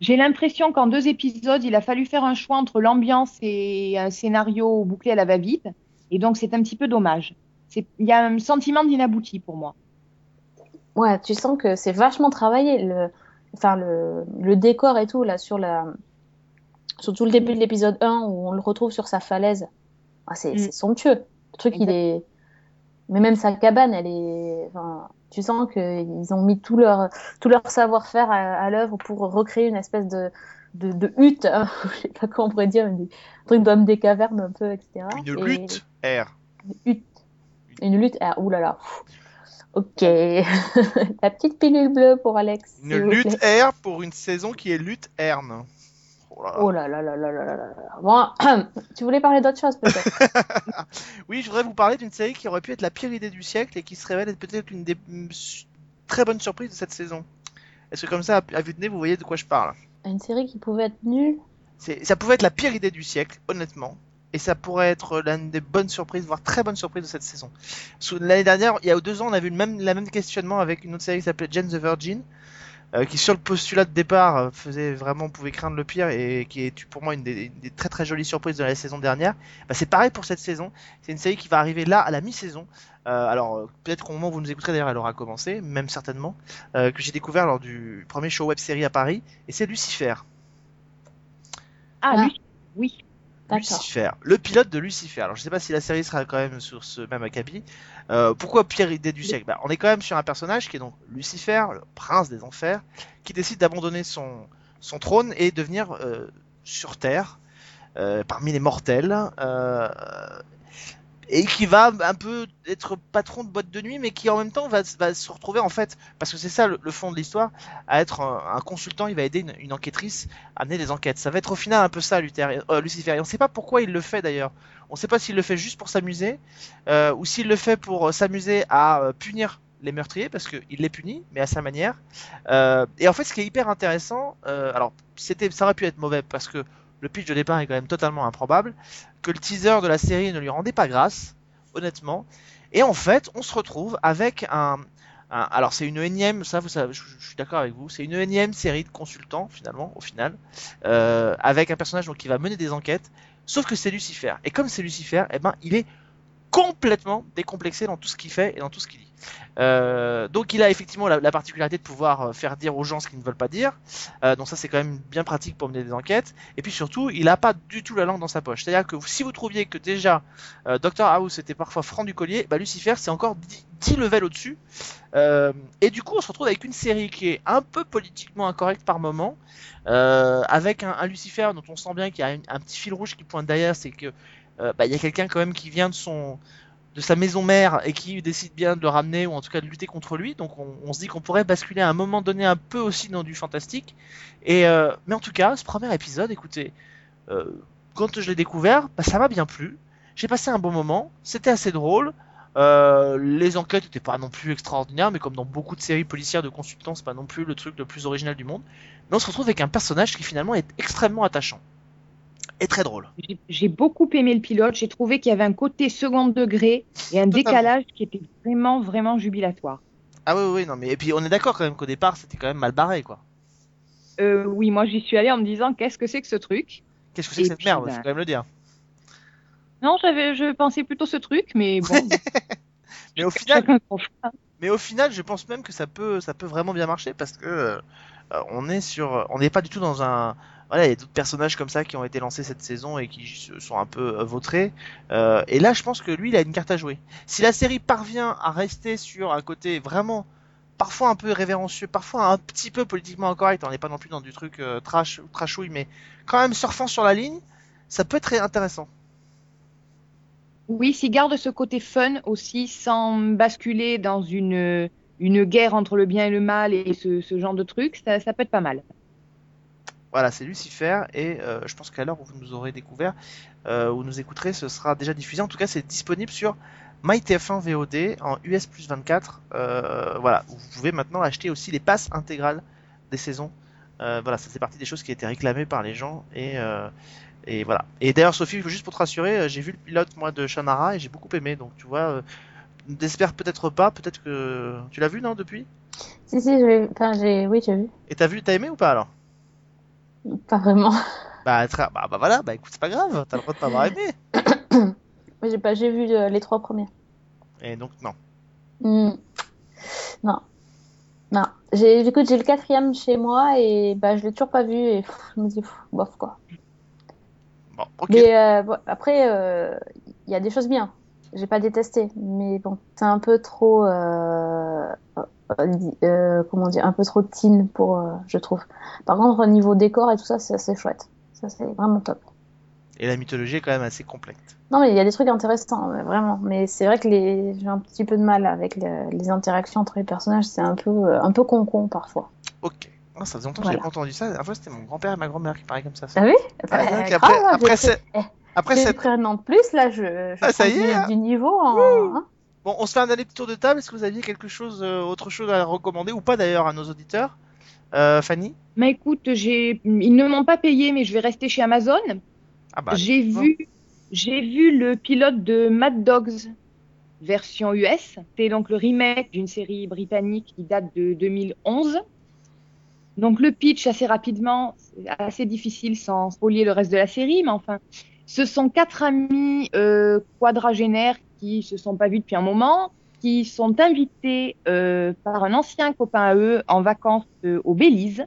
J'ai l'impression qu'en deux épisodes, il a fallu faire un choix entre l'ambiance et un scénario bouclé à la va-vite. Et donc, c'est un petit peu dommage. Il y a un sentiment d'inabouti pour moi. Ouais, tu sens que c'est vachement travaillé. Le, enfin, le, le décor et tout, là, sur la, surtout le début de l'épisode 1 où on le retrouve sur sa falaise. Ah, c'est Mm. c'est somptueux. Le truc, il est. Mais même sa cabane, elle est. Enfin, tu sens qu'ils ont mis tout leur, tout leur savoir-faire à, à l'œuvre pour recréer une espèce de, de, de hutte. hein. Je sais pas comment on pourrait dire, des trucs d'homme des cavernes un peu, etc. Une Et- lutte R. Une hutte. Une lutte. Ah, oulala. Ok. La petite pilule bleue pour Alex. Une lutte. R pour une saison qui est lutte Erne. Oh là là là là là là là. Bon, tu voulais parler d'autre chose peut-être Oui, je voudrais vous parler d'une série qui aurait pu être la pire idée du siècle et qui se révèle être peut-être une des très bonnes surprises de cette saison. Est-ce que comme ça, à vue de nez, vous voyez de quoi je parle? Une série qui pouvait être nulle? Ça pouvait être la pire idée du siècle, honnêtement. Et ça pourrait être l'une des bonnes surprises, voire très bonnes surprises de cette saison. L'année dernière, il y a deux ans, on a vu le la même questionnement avec une autre série qui s'appelait Jane the Virgin euh, qui sur le postulat de départ euh, faisait vraiment, pouvait craindre le pire et qui est pour moi une des, une des très très jolies surprises de la saison dernière. Bah, c'est pareil pour cette saison. C'est une série qui va arriver là à la mi-saison. Euh, alors peut-être qu'au moment où vous nous écouterez d'ailleurs, elle aura commencé, même certainement, euh, que j'ai découvert lors du premier show web série à Paris, et c'est Lucifer. Ah, Ah. lui, oui. D'accord. Lucifer, le pilote de Lucifer. Alors je sais pas si la série sera quand même sur ce même acabit. Euh, pourquoi pire idée du siècle? Bah, On est quand même sur un personnage qui est donc Lucifer, le prince des enfers, qui décide d'abandonner son, son trône et de venir euh, sur Terre, euh, parmi les mortels, et qui va un peu être patron de boîte de nuit, mais qui en même temps va, va se retrouver en fait, parce que c'est ça le, le fond de l'histoire, à être un, un consultant, il va aider une, une enquêtrice à mener des enquêtes. Ça va être au final un peu ça, Luther, Lucifer. Et on ne sait pas pourquoi il le fait d'ailleurs. On ne sait pas s'il le fait juste pour s'amuser, euh, ou s'il le fait pour euh, s'amuser à euh, punir les meurtriers, parce qu'il les punit, mais à sa manière. Et en fait, ce qui est hyper intéressant, alors c'était, ça aurait pu être mauvais, parce que le pitch de départ est quand même totalement improbable, que le teaser de la série ne lui rendait pas grâce, honnêtement. Et en fait, on se retrouve avec un, alors c'est une énième, ça, vous je, suis d'accord avec vous, c'est une énième série de consultants finalement, au final, avec un personnage qui va mener des enquêtes, sauf que c'est Lucifer. Et comme c'est Lucifer, eh ben il est complètement décomplexé dans tout ce qu'il fait et dans tout ce qu'il dit. Euh, donc il a effectivement la, la particularité de pouvoir euh, faire dire aux gens ce qu'ils ne veulent pas dire. Euh, donc ça c'est quand même bien pratique pour mener des enquêtes. Et puis surtout, il n'a pas du tout la langue dans sa poche. C'est-à-dire que si vous trouviez que déjà euh, Dr House était parfois franc du collier, bah Lucifer c'est encore 10, 10 levels au-dessus. Euh, et du coup on se retrouve avec une série qui est un peu politiquement incorrecte par moment, euh, avec un, Lucifer dont on sent bien qu'il y a un petit fil rouge qui pointe derrière, c'est que euh, bah, il y a quelqu'un quand même qui vient de son de sa maison mère et qui décide bien de le ramener ou en tout cas de lutter contre lui. Donc on, se dit qu'on pourrait basculer à un moment donné un peu aussi dans du fantastique. Et euh, mais en tout cas, ce premier épisode, écoutez, euh, quand je l'ai découvert, bah, ça m'a bien plu. J'ai passé un bon moment, c'était assez drôle. Les enquêtes n'étaient pas non plus extraordinaires, mais comme dans beaucoup de séries policières de consultants, c'est pas non plus le truc le plus original du monde. Mais on se retrouve avec un personnage qui finalement est extrêmement attachant et très drôle. J'ai- beaucoup aimé le pilote. J'ai trouvé qu'il y avait un côté second degré et un Totalement. décalage qui était vraiment, vraiment jubilatoire. Ah oui, oui, non, mais et puis on est d'accord quand même qu'au départ c'était quand même mal barré quoi. Euh, oui, moi j'y suis allée en me disant qu'est-ce que c'est que ce truc? Qu'est-ce que c'est que Et cette puis, merde, bah, faut quand même le dire. Non, j'avais, je pensais plutôt ce truc, mais bon, au final, mais au final, je pense même que ça peut, ça peut vraiment bien marcher parce que euh, on est sur, on n'est pas du tout dans un, voilà, il y a d'autres personnages comme ça qui ont été lancés cette saison et qui sont un peu euh, vautrés. Euh, et là, je pense que lui, il a une carte à jouer. Si la série parvient à rester sur un côté vraiment, parfois un peu révérencieux, parfois un petit peu politiquement incorrect, on n'est pas non plus dans du truc euh, trash ou trashouille, mais quand même surfant sur la ligne, ça peut être intéressant. Oui, s'il garde ce côté fun aussi, sans basculer dans une, une guerre entre le bien et le mal et ce, ce genre de truc, ça, ça peut être pas mal. Voilà, c'est Lucifer et euh, je pense qu'à l'heure où vous nous aurez découvert, euh, où nous écouterez, ce sera déjà diffusé. En tout cas, c'est disponible sur MyTF1 VOD en US plus 24. Euh, voilà, où vous pouvez maintenant acheter aussi les passes intégrales des saisons. Euh, voilà, ça c'est partie des choses qui été réclamées par les gens et et voilà. Et d'ailleurs, Sophie, juste pour te rassurer, j'ai vu le pilote moi de Shannara et j'ai beaucoup aimé. Donc tu vois, euh, n'espère peut-être pas, peut-être que tu l'as vu non depuis? Si, si, j'ai, enfin, j'ai, oui, j'ai vu. Et t'as vu, t'as aimé ou pas alors? Pas vraiment. bah, bah bah voilà, bah écoute, c'est pas grave, t'as le droit de pas avoir aimé. Mais j'ai pas, j'ai vu euh, les trois premiers. Et donc non. Hmm. Non. Non. J'ai, écoute, j'ai le quatrième chez moi et bah, je l'ai toujours pas vu et pff, je me dis, pff, bof quoi. Bon, ok. Mais euh, bon, après, euh, il y a des choses bien. J'ai pas détesté, mais bon, c'est un peu trop, euh, comment dire, un peu trop teen pour, euh, je trouve. Par contre, au niveau décor et tout ça, c'est assez chouette. Ça, c'est vraiment top. Et la mythologie est quand même assez complète. Non, mais il y a des trucs intéressants, vraiment. Mais c'est vrai que les... j'ai un petit peu de mal avec le- les interactions entre les personnages. C'est un peu, euh, un peu con-con parfois. Ok. Ah, ça faisait longtemps que Voilà. pas entendu ça. La fois, c'était mon grand-père et ma grand-mère qui parlaient comme ça. Vu Ah, Bah, donc grave, après, après, j'ai pris- après j'ai cette pris un an de plus, là, je, je Ah, ça prends y est, du, hein. du niveau en... hein. Bon, on se fait un dernier petit tour de table. Est-ce que vous aviez quelque chose, euh, autre chose à recommander ou pas d'ailleurs à nos auditeurs? Euh, Fanny? Mais écoute, j'ai, ils ne m'ont pas payé, mais je vais rester chez Amazon. Ah bah, j'ai vu, j'ai vu le pilote de Mad Dogs version US. C'est donc le remake d'une série britannique qui date de 2011. Donc le pitch assez rapidement, assez difficile sans spoiler le reste de la série, mais enfin, ce sont quatre amis euh, quadragénaires qui se sont pas vus depuis un moment, qui sont invités euh, par un ancien copain à eux en vacances euh, au Belize.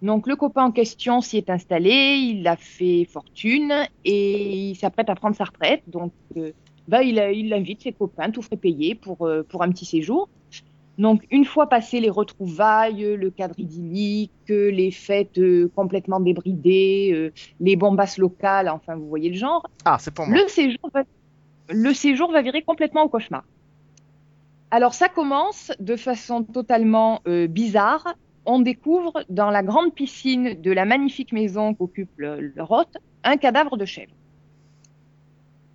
Donc le copain en question s'y est installé, il a fait fortune et il s'apprête à prendre sa retraite. Donc euh, bah, il, a- il invite ses copains, tout frais payé pour, pour un petit séjour. Donc une fois passé les retrouvailles, le cadre idyllique, les fêtes complètement débridées, les bombasses locales, enfin vous voyez le genre, Ah, c'est pour moi. le séjour, va, le séjour va virer complètement au cauchemar. Alors ça commence de façon totalement euh, bizarre. On découvre dans la grande piscine de la magnifique maison qu'occupe le, hôte un cadavre de chèvre.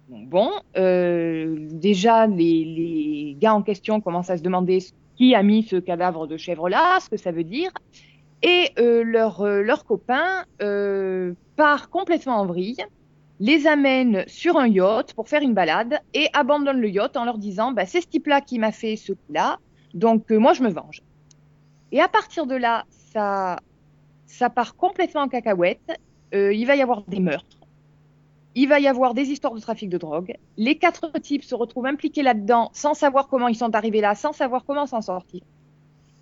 Bon, euh, déjà les, gars en question commencent à se demander qui a mis ce cadavre de chèvre là, ce que ça veut dire. Et euh, leur, leur copain part complètement en vrille les amène sur un yacht pour faire une balade et abandonne le yacht en leur disant bah, c'est ce type-là qui m'a fait ce coup-là, donc euh, moi je me venge. Et à partir de là, ça, ça part complètement en cacahuète. Euh, il va y avoir des meurtres, il va y avoir des histoires de trafic de drogue. Les quatre types se retrouvent impliqués là-dedans sans savoir comment ils sont arrivés là, sans savoir comment s'en sortir.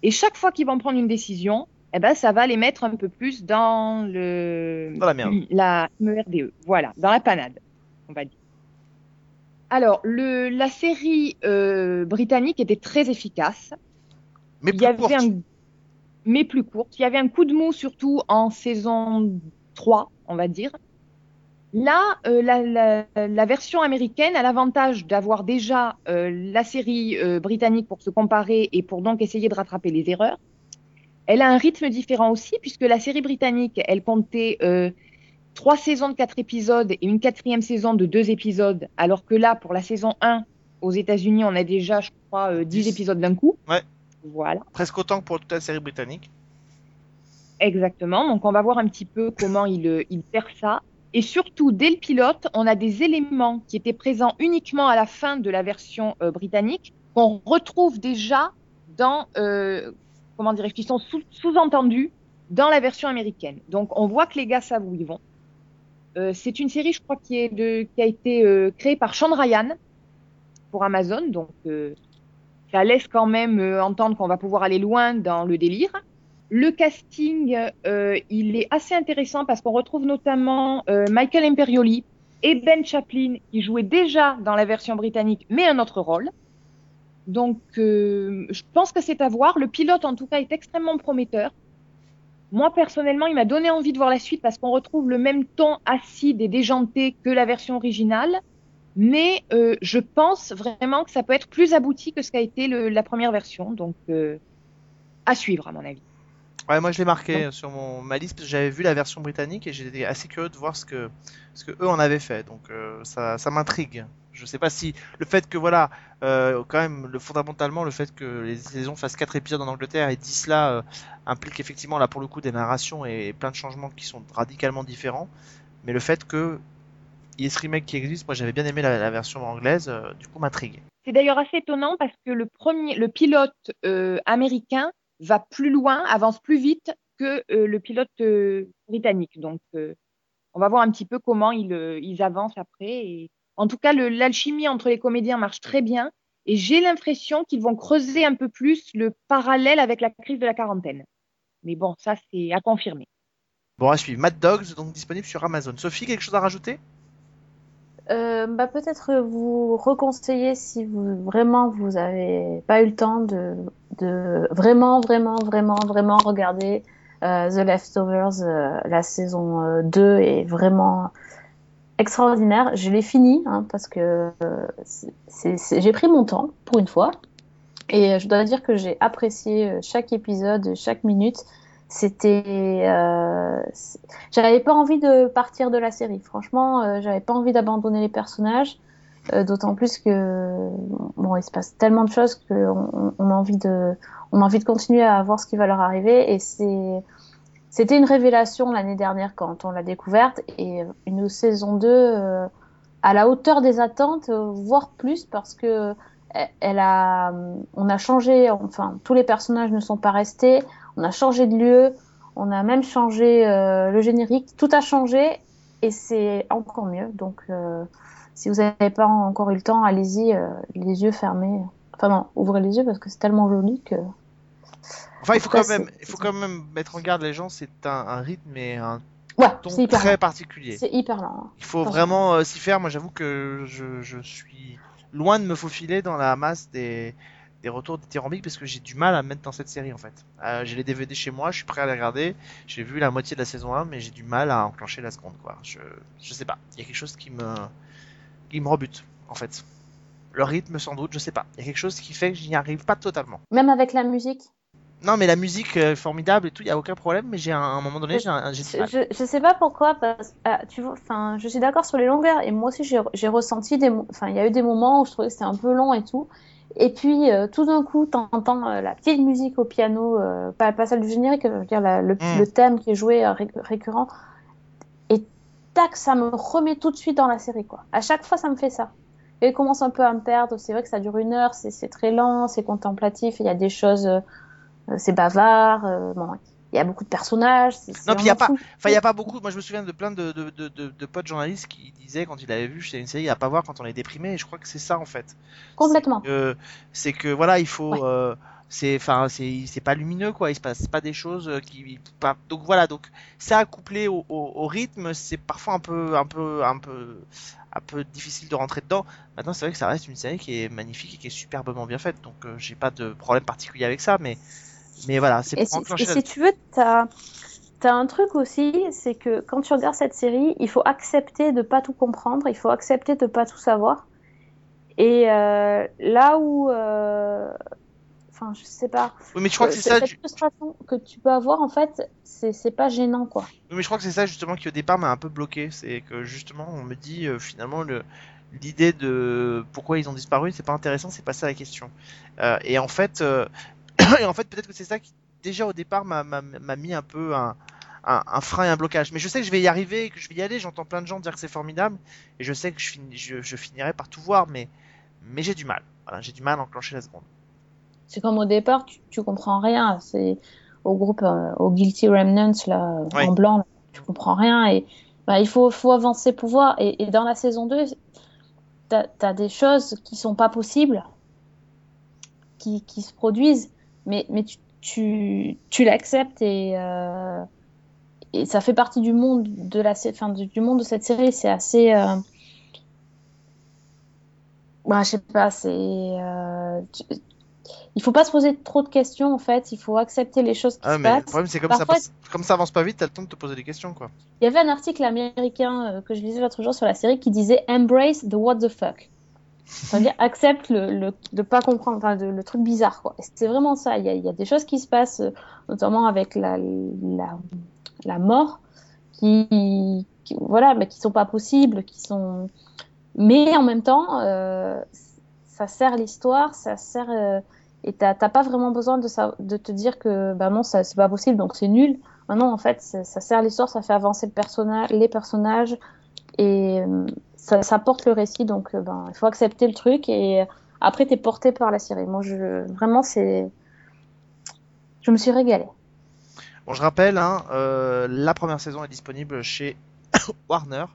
Et chaque fois qu'ils vont prendre une décision, eh ben, ça va les mettre un peu plus dans le Dans la merde. la MERDE, voilà, dans la panade, on va dire. Alors, le, la série euh, britannique était très efficace. Mais Il y plus avait courte. un, mais plus courte. Il y avait un coup de mou surtout en saison 3, on va dire. Là, euh, la, la, la version américaine a l'avantage d'avoir déjà euh, la série euh, britannique pour se comparer et pour donc essayer de rattraper les erreurs. Elle a un rythme différent aussi, puisque la série britannique, elle comptait euh, trois saisons de quatre épisodes et une quatrième saison de deux épisodes, alors que là, pour la saison 1, aux États-Unis, on a déjà, je crois, euh, 10 Dix. épisodes d'un coup. Ouais. Voilà. Presque autant que pour toute la série britannique. Exactement. Donc, on va voir un petit peu comment il, euh, il perd ça. Et surtout, dès le pilote, on a des éléments qui étaient présents uniquement à la fin de la version euh, britannique qu'on retrouve déjà dans, euh, comment dirais-je, qui sont sous- sous-entendus dans la version américaine. Donc, on voit que les gars savent où ils vont. Euh, c'est une série, je crois, qui, a été euh, créée par Sean Ryan pour Amazon. Donc, euh, ça laisse quand même entendre qu'on va pouvoir aller loin dans le délire. Le casting, il est assez intéressant parce qu'on retrouve notamment Michael Imperioli et Ben Chaplin qui jouaient déjà dans la version britannique, mais un autre rôle. Donc, euh, je pense que c'est à voir. Le pilote, en tout cas, est extrêmement prometteur. Moi, personnellement, il m'a donné envie de voir la suite parce qu'on retrouve le même ton acide et déjanté que la version originale. Mais euh, je pense vraiment que ça peut être plus abouti que ce qu'a été le- la première version. Donc, euh, à suivre, à mon avis. Ouais, moi je l'ai marqué sur mon, ma liste parce que j'avais vu la version britannique et j'étais assez curieux de voir ce que, ce que eux en avaient fait. Donc euh, ça, ça m'intrigue. Je sais pas si le fait que voilà, euh, quand même, le, fondamentalement, le fait que les saisons fassent 4 épisodes en Angleterre et 10 là euh, implique effectivement là pour le coup des narrations et plein de changements qui sont radicalement différents. Mais le fait que il y ait ce remake qui existe, moi j'avais bien aimé la, version anglaise, euh, du coup m'intrigue. C'est d'ailleurs assez étonnant parce que le premier, le pilote euh, américain va plus loin, avance plus vite que le pilote britannique. Donc, on va voir un petit peu comment ils, avancent après. En tout cas, le- l'alchimie entre les comédiens marche très bien. Et j'ai l'impression qu'ils vont creuser un peu plus le parallèle avec la crise de la quarantaine. Mais bon, ça, c'est à confirmer. Bon, à suivre. Mad Dogs, donc disponible sur Amazon. Sophie, quelque chose à rajouter? Euh, bah, peut-être vous reconseiller si vous vraiment vous avez pas eu le temps de, de vraiment, vraiment, vraiment, vraiment regarder euh, The Leftovers, euh, la saison euh, 2 est vraiment extraordinaire. Je l'ai fini hein, parce que euh, j'ai pris mon temps pour une fois. Et euh, je dois dire que j'ai apprécié euh, chaque épisode, chaque minute. C'était, j'avais pas envie de partir de la série. Franchement, j'avais pas envie d'abandonner les personnages. D'autant plus que bon, il se passe tellement de choses qu'on on- on a a envie de continuer à voir ce qui va leur arriver. Et c'est, c'était une révélation l'année dernière quand on l'a découverte et une saison 2 euh, à la hauteur des attentes, euh, voire plus parce que elle- elle a, on a changé, enfin tous les personnages ne sont pas restés, on a changé de lieu, on a même changé euh, le générique, tout a changé et c'est encore mieux. Donc euh, si vous n'avez pas encore eu le temps, allez-y euh, les yeux fermés. Enfin non, ouvrez les yeux parce que c'est tellement joli que Enfin, il faut quand même, il faut quand même mettre en garde les gens. C'est un, un rythme et un ouais, ton hyper très lent. particulier. C'est hyper lent. hein. Il faut vraiment euh, s'y faire. Moi, j'avoue que je, je suis loin de me faufiler dans la masse des, des retours dithyrambiques parce que j'ai du mal à me mettre dans cette série en fait. Euh, j'ai les DVD chez moi, je suis prêt à les regarder. J'ai vu la moitié de la saison 1, mais j'ai du mal à enclencher la seconde quoi. Je, je sais pas. Il y a quelque chose qui me, qui me rebute en fait. Le rythme sans doute, je sais pas. Il y a quelque chose qui fait que je n'y arrive pas totalement. Même avec la musique. Non, mais la musique euh, est formidable et tout, il y a aucun problème. Mais j'ai un, moment donné, j'ai un, Je, je, sais pas pourquoi, parce ah, tu vois, enfin, je suis d'accord sur les longueurs et moi aussi j'ai ressenti des, enfin, il y a eu des moments où je trouvais que c'était un peu long et tout. Et puis euh, tout d'un coup, t'entends euh, la petite musique au piano, euh, pas, pas celle du générique, je veux dire la- le, Mm. le thème qui est joué euh, ré- récurrent. Et tac, ça me remet tout de suite dans la série quoi. À chaque fois, ça me fait ça. Et commence un peu à me perdre. C'est vrai que ça dure une heure, c'est très lent, c'est contemplatif. Il y a des choses, c'est bavard. euh, bon, il y a beaucoup de personnages. Non, puis il y a pas- fou. Enfin, il n'y a pas beaucoup. Moi, je me souviens de plein de, de, de, de, de potes journalistes qui disaient quand ils avaient vu c'est une série à pas voir quand on est déprimé. Et je crois que c'est ça en fait. Complètement. C'est que, voilà, il faut. Ouais. euh, c'est enfin c'est pas lumineux quoi il se passe pas des choses euh, qui pas donc voilà donc ça couplé au, au, au rythme c'est parfois un peu un peu un peu un peu difficile de rentrer dedans maintenant c'est vrai que ça reste une série qui est magnifique et qui est superbement bien faite donc euh, j'ai pas de problème particulier avec ça mais mais voilà c'est Et pour si, enclencher et si tu veux, t'as as un truc aussi, c'est que quand tu regardes cette série, il faut accepter de pas tout comprendre, il faut accepter de pas tout savoir. Et euh, là où, euh, enfin, je sais pas, oui mais je crois que c'est ça cette frustration que tu peux avoir, en fait, c'est c'est pas gênant, quoi. Oui, mais je crois que c'est ça justement qui au départ m'a un peu bloqué. C'est que justement on me dit euh, finalement le l'idée de pourquoi ils ont disparu, c'est pas intéressant, c'est pas ça la question. Euh, et en fait, euh, et en fait peut-être que c'est ça qui déjà au départ m'a mis un peu un, un, un frein et un blocage. Mais je sais que je vais y arriver, que je vais y aller. J'entends plein de gens dire que c'est formidable et je sais que je, finis, je, je finirai par tout voir, mais mais j'ai du mal. Voilà, j'ai du mal à enclencher la seconde. C'est comme au départ, tu, tu comprends rien. C'est au groupe, euh, au Guilty Remnants, là, Ouais. en blanc, là, tu comprends rien. Et bah, il faut, faut avancer pour voir. Et, et dans la saison 2, t'as as des choses qui sont pas possibles, qui, qui se produisent, mais, mais tu, tu, tu l'acceptes et, euh, et ça fait partie du monde de la enfin, du, du monde de cette série. C'est assez. Euh... bah, je sais pas, c'est. Euh... tu- Il faut pas se poser trop de questions en fait. Il faut accepter les choses qui Ah, se mais le passent. problème c'est comme ça Parfois- passe- comme ça avance pas vite, t'as le temps de te poser des questions quoi. Il y avait un article américain euh, que je lisais l'autre jour sur la série qui disait Embrace the what the fuck. C'est-à-dire accepte le, le de pas comprendre, le truc bizarre quoi. C'est vraiment ça. Il y, a, des choses qui se passent, euh, notamment avec la, la, mort, qui, qui voilà, mais qui sont pas possibles, qui sont. Mais en même temps, euh, ça sert l'histoire, ça sert. euh, et t'as t'as pas vraiment besoin de, de te dire que bah non, ça c'est pas possible, donc c'est nul. Ah non, en fait, ça, sert l'histoire, ça fait avancer les personnages et ça, porte le récit. Donc, euh, ben, il faut accepter le truc et après, t'es porté par la série. Moi, je, vraiment, c'est, je me suis régalée. Bon, je rappelle, hein, euh, la première saison est disponible chez Warner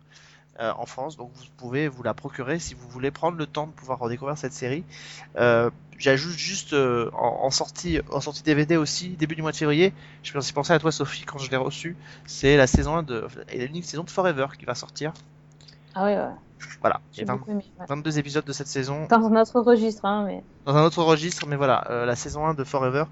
euh, en France, donc vous pouvez vous la procurer si vous voulez prendre le temps de pouvoir redécouvrir cette série. J'ajoute juste en, sortie, en sortie DVD aussi, début du mois de février. Je me suis pensé à toi, Sophie, quand je l'ai reçu. C'est la saison 1 de, l'unique saison de Forever qui va sortir. Ah ouais, ouais. Voilà, J'ai a 20 beaucoup aimé. ouais. 22 épisodes de cette saison. Dans un autre registre, hein, mais. dans un autre registre, mais voilà, euh, la saison 1 de Forever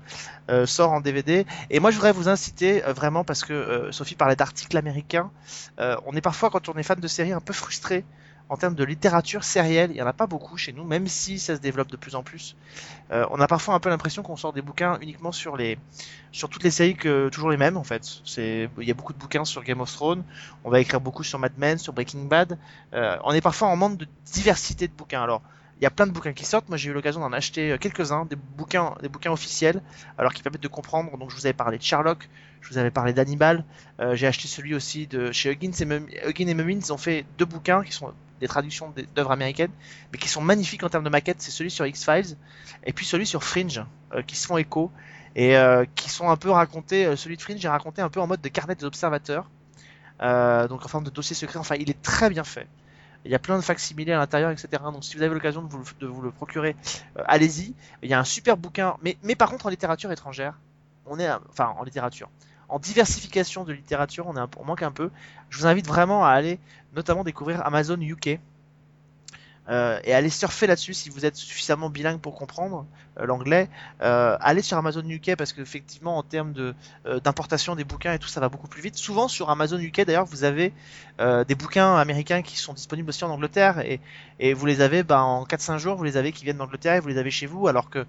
euh, sort en DVD. Et moi, je voudrais vous inciter euh, vraiment parce que Sophie parlait d'articles américains. On est parfois, quand on est fan de séries, un peu frustré en termes de littérature sérielle. Il y en a pas beaucoup chez nous, même si ça se développe de plus en plus. Euh, on a parfois un peu l'impression qu'on sort des bouquins uniquement sur les, sur toutes les séries que toujours les mêmes en fait. Il y a beaucoup de bouquins sur Game of Thrones. On va écrire beaucoup sur Mad Men, sur Breaking Bad. Euh, on est parfois en manque de diversité de bouquins. Alors il y a plein de bouquins qui sortent. Moi, j'ai eu l'occasion d'en acheter euh, quelques-uns, des bouquins, des bouquins officiels, alors qui permettent de comprendre. Donc, je vous avais parlé de Sherlock, je vous avais parlé d'Hannibal. J'ai acheté celui aussi de chez Huggins et, Mummins. Ils ont fait deux bouquins qui sont des traductions d'œuvres américaines, mais qui sont magnifiques en termes de maquette. C'est celui sur X-Files et puis celui sur Fringe, euh, qui se font écho et euh, qui sont un peu racontés. euh, celui de Fringe est raconté un peu en mode de carnet des observateurs, donc en forme de dossier secret. Enfin, il est très bien fait. Il y a plein de facsimilés à l'intérieur, etc. Donc si vous avez l'occasion de de vous le procurer, allez-y. Il y a un super bouquin, mais, mais par contre en littérature étrangère, on est, enfin en littérature, en diversification de littérature, on, est on manque un peu. Je vous invite vraiment à aller, notamment découvrir Amazon UK. euh, et aller surfer là-dessus si vous êtes suffisamment bilingue pour comprendre euh, l'anglais. Euh, allez sur Amazon UK parce qu'effectivement en termes de d'importation des bouquins et tout ça va beaucoup plus vite. Souvent sur Amazon UK d'ailleurs vous avez des bouquins américains qui sont disponibles aussi en Angleterre et, et vous les avez bah, en 4-5 jours, vous les avez qui viennent d'Angleterre et vous les avez chez vous alors que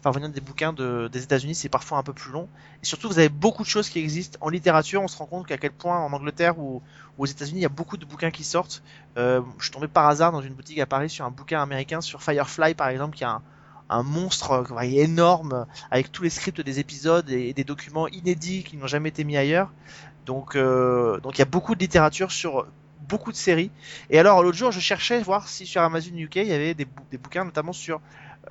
enfin venant des bouquins de, des États-Unis c'est parfois un peu plus long. Et surtout vous avez beaucoup de choses qui existent en littérature, on se rend compte qu'à quel point en Angleterre ou, aux États-Unis il y a beaucoup de bouquins qui sortent. Euh, je suis tombé par hasard dans une boutique à Paris sur un bouquin américain sur Firefly par exemple qui a un, monstre euh, énorme avec tous les scripts des épisodes et, des documents inédits qui n'ont jamais été mis ailleurs. Donc, euh, donc il y a beaucoup de littérature sur beaucoup de séries. Et alors l'autre jour, je cherchais voir si sur Amazon UK il y avait des, bou- des bouquins, notamment sur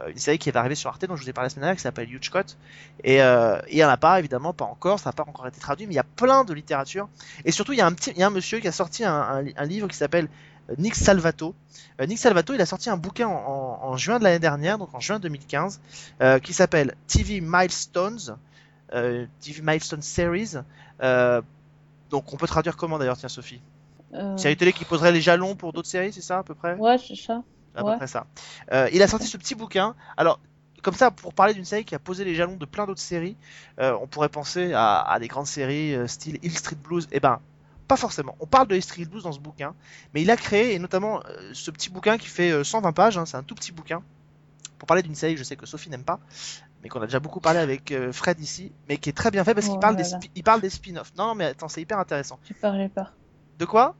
une série qui avait arrivé sur Arte, dont je vous ai parlé la semaine dernière, qui s'appelle Huge Cut. Et euh, il y en a pas, évidemment, pas encore, ça n'a pas encore été traduit, mais il y a plein de littérature. Et surtout, il y a un petit, il y a un monsieur qui a sorti un, un, li- un livre qui s'appelle euh, Nick Salvato. Euh, Nick Salvato, il a sorti un bouquin en, en, en juin de l'année dernière, donc en juin 2015, euh, qui s'appelle TV Milestones, euh, TV Milestone Series. Euh, donc on peut traduire comment d'ailleurs, tiens Sophie Euh, Série télé qui poserait les jalons pour d'autres séries, c'est ça à peu près? Ouais, c'est ça. À Ouais. peu près ça. Euh, il a sorti ce petit bouquin. Alors, comme ça, pour parler d'une série qui a posé les jalons de plein d'autres séries, euh, on pourrait penser à, à des grandes séries euh, style Hill Street Blues. Eh ben, pas forcément. On parle de Hill Street Blues dans ce bouquin, mais il a créé, et notamment ce petit bouquin qui fait euh, 120 pages, hein, c'est un tout petit bouquin, pour parler d'une série que je sais que Sophie n'aime pas, mais qu'on a déjà beaucoup parlé avec Fred ici, mais qui est très bien fait parce qu'il Oh parle, des il parle des spin-offs. Non, mais attends, c'est hyper intéressant. J'ai peur, j'ai peur. De quoi?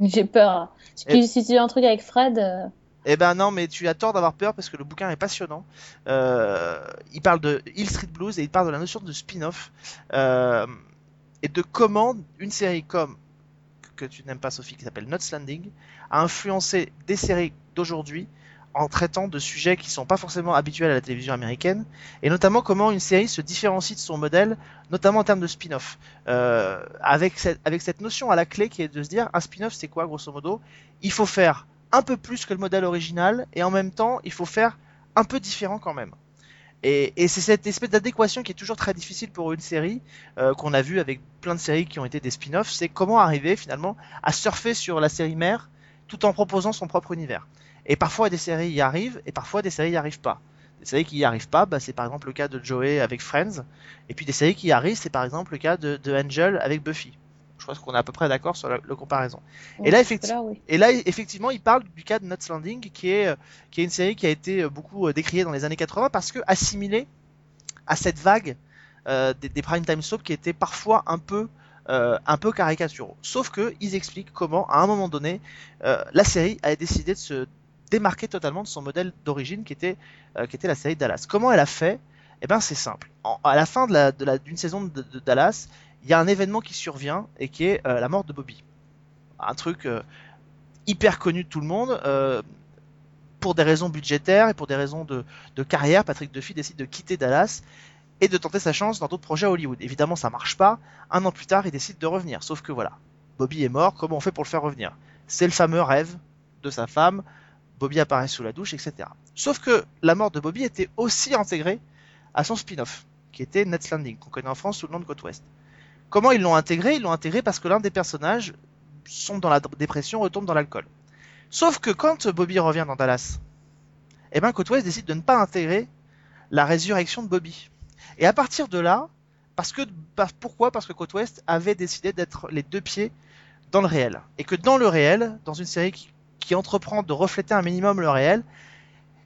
J'ai peur. Et- tu, si tu dis un truc avec Fred, Eh ben non, mais tu as tort d'avoir peur parce que le bouquin est passionnant. Euh, il parle de Hill Street Blues et il parle de la notion de spin-off euh, et de comment une série comme que tu n'aimes pas Sophie qui s'appelle Nuts Landing a influencé des séries d'aujourd'hui en traitant de sujets qui sont pas forcément habituels à la télévision américaine et notamment comment une série se différencie de son modèle notamment en termes de spin-off euh, avec cette avec cette notion à la clé qui est de se dire un spin-off c'est quoi grosso modo? Il faut faire un peu plus que le modèle original et en même temps il faut faire un peu différent quand même. Et, et c'est cette espèce d'adéquation qui est toujours très difficile pour une série euh, qu'on a vu avec plein de séries qui ont été des spin-offs, c'est comment arriver finalement à surfer sur la série mère tout en proposant son propre univers. Et parfois des séries y arrivent et parfois des séries y arrivent pas. Des séries qui y arrivent pas, bah, c'est par exemple le cas de Joey avec Friends, et puis des séries qui y arrivent, c'est par exemple le cas de Angel avec Buffy. Je pense qu'on est à peu près d'accord sur la, la comparaison. Et là, effectivement- oui. Et là, effectivement, il parle du cas de Nuts Landing, qui est, euh, qui est une série qui a été euh, beaucoup euh, décriée dans les années 80 parce que assimilée à cette vague euh, des, des prime time soap qui était parfois un peu euh, un peu caricaturaux. Sauf que ils expliquent comment, à un moment donné, euh, la série a décidé de se démarquer totalement de son modèle d'origine, qui était qui était la série Dallas. Comment elle a fait? Eh ben, c'est simple. En- à la fin de la de la- d'une saison de, de Dallas, il y a un événement qui survient et qui est euh, la mort de Bobby. Un truc euh, hyper connu de tout le monde. euh, pour des raisons budgétaires et pour des raisons de, carrière, Patrick Duffy décide de quitter Dallas et de tenter sa chance dans d'autres projets à Hollywood. Évidemment, ça marche pas. Un an plus tard, il décide de revenir. Sauf que voilà, Bobby est mort. Comment on fait pour le faire revenir? C'est le fameux rêve de sa femme. Bobby apparaît sous la douche, etc. Sauf que la mort de Bobby était aussi intégrée à son spin-off, qui était Nets Landing, qu'on connaît en France sous le nom de Côte Ouest. Comment ils l'ont intégré? Ils l'ont intégré parce que l'un des personnages sombre dans la dépression, retombe dans l'alcool. Sauf que quand Bobby revient dans Dallas, eh ben Côte décide de ne pas intégrer la résurrection de Bobby. Et à partir de là, parce que pourquoi? Parce que Côte Ouest avait décidé d'être les deux pieds dans le réel, et que dans le réel, dans une série qui, entreprend de refléter un minimum le réel,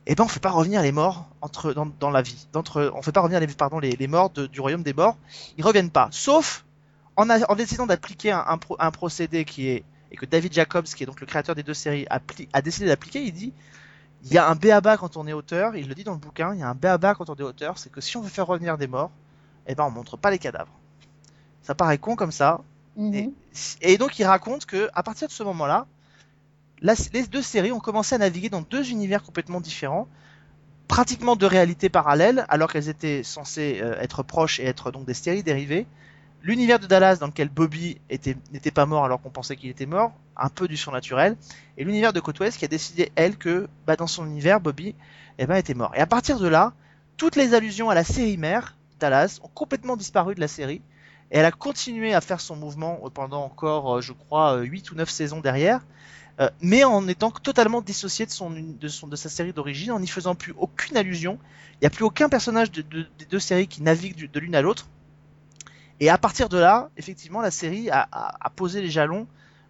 eh ben on fait pas revenir les morts dans, la vie, d'entre on fait pas revenir les morts du royaume des morts, ils reviennent pas, sauf en, a- en décidant d'appliquer un, un pro- un procédé qui est et que David Jacobs, qui est donc le créateur des deux séries, a décidé d'appliquer, il dit il y a un béaba quand on est auteur, il le dit dans le bouquin, il y a un béaba quand on est auteur, c'est que si on veut faire revenir des morts, eh ben on montre pas les cadavres. Ça paraît con comme ça, Mhm. et, et donc il raconte que à partir de ce moment-là, les deux séries ont commencé à naviguer dans deux univers complètement différents, pratiquement deux réalités parallèles, alors qu'elles étaient censées euh, être proches et être donc des séries dérivées. L'univers de Dallas dans lequel Bobby était- n'était pas mort alors qu'on pensait qu'il était mort, un peu du surnaturel, et l'univers de Côte Ouest qui a décidé elle que bah, dans son univers Bobby eh ben, était mort. Et à partir de là, toutes les allusions à la série mère Dallas ont complètement disparu de la série et elle a continué à faire son mouvement euh, pendant encore, euh, je crois, 8 ou 9 saisons derrière, euh, mais en étant totalement dissociée de, sa série d'origine, en n'y faisant plus aucune allusion. Il n'y a plus aucun personnage de, de- des deux séries qui navigue de l'une à l'autre. Et à partir de là, effectivement, la série a, posé les jalons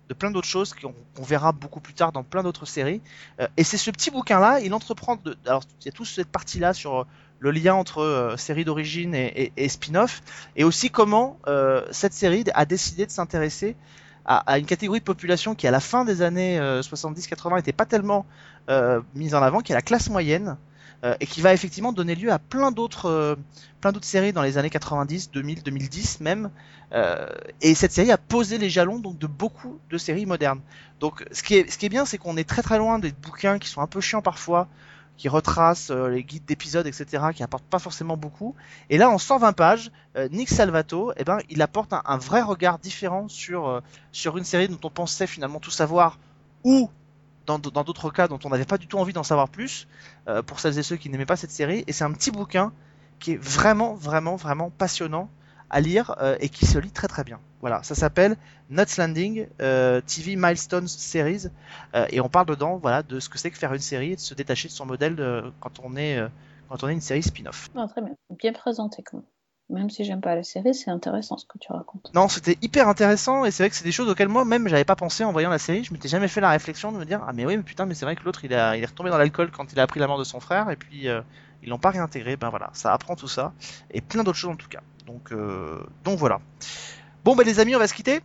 de plein d'autres choses qu'on verra beaucoup plus tard dans plein d'autres séries. Euh, et c'est ce petit bouquin-là, il entreprend de... Alors, il y a toute cette partie-là sur euh, le lien entre euh, série d'origine et, spin-off, et aussi comment euh, cette série a décidé de s'intéresser à, à une catégorie de population qui, à la fin des années euh, 70-80, n'était pas tellement mise en avant, qui est la classe moyenne, euh, et qui va effectivement donner lieu à plein d'autres euh, plein d'autres séries dans les années 90, 2000, 2010 même. Euh, et cette série a posé les jalons donc de beaucoup de séries modernes. Donc ce qui est, ce qui est bien, c'est qu'on est très très loin des bouquins qui sont un peu chiants parfois, qui retracent les guides d'épisodes, etc., qui apportent pas forcément beaucoup. Et là, en 120 pages, Nick Salvato, eh ben, il apporte un, vrai regard différent sur, sur une série dont on pensait finalement tout savoir, ou dans d'autres cas dont on n'avait pas du tout envie d'en savoir plus, euh, pour celles et ceux qui n'aimaient pas cette série. Et c'est un petit bouquin qui est vraiment, vraiment, vraiment passionnant à lire euh, et qui se lit très très bien. Voilà, ça s'appelle Nuts Landing euh, TV Milestones Series et on parle dedans voilà de ce que c'est que faire une série et de se détacher de son modèle quand on est quand on est une série spin-off. Très bien. Bien présenté quand même. Même si j'aime pas la série, c'est intéressant ce que tu racontes. Non, c'était hyper intéressant et c'est vrai que c'est des choses auxquelles moi même j'avais pas pensé en voyant la série. Je m'étais jamais fait la réflexion de me dire ah mais oui mais putain mais c'est vrai que l'autre il, a- il est retombé dans l'alcool quand il a appris la mort de son frère et puis euh, ils l'ont pas réintégré. Ben voilà, ça apprend tout ça et plein d'autres choses en tout cas. Donc euh, donc voilà. Bon ben les amis, on va se quitter.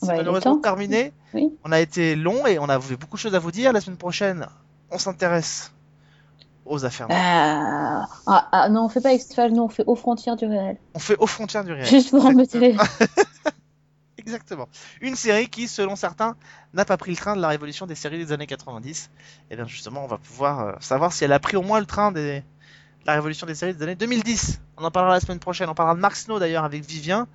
C'est Bah, malheureusement terminé. Oui. On a été long et on a beaucoup de choses à vous dire. La semaine prochaine, on s'intéresse aux affaires. Ah, ah, ah, non, on fait pas X-Files, nous on fait aux frontières du réel. On fait aux frontières du réel. Juste pour embêter Exactement. Une série qui, selon certains, n'a pas pris le train de la révolution des séries des années 90. Et bien justement, on va pouvoir euh, savoir si elle a pris au moins le train des... de la révolution des séries des années 2010. On en parlera la semaine prochaine. On parlera de Mark Snow d'ailleurs avec Vivien,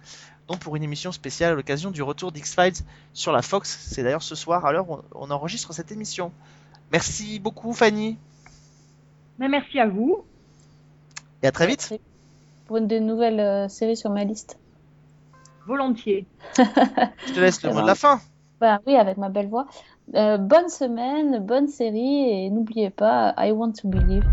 donc pour une émission spéciale à l'occasion du retour d'X-Files sur la Fox. C'est d'ailleurs ce soir à l'heure où on enregistre cette émission. Merci beaucoup Fanny Mais merci à vous. et à très vite. Pour une des nouvelles euh, séries sur ma liste. Volontiers. Je te laisse le mot de la fin. Bah oui, avec ma belle voix. Euh, bonne semaine, bonne série et n'oubliez pas, I want to believe.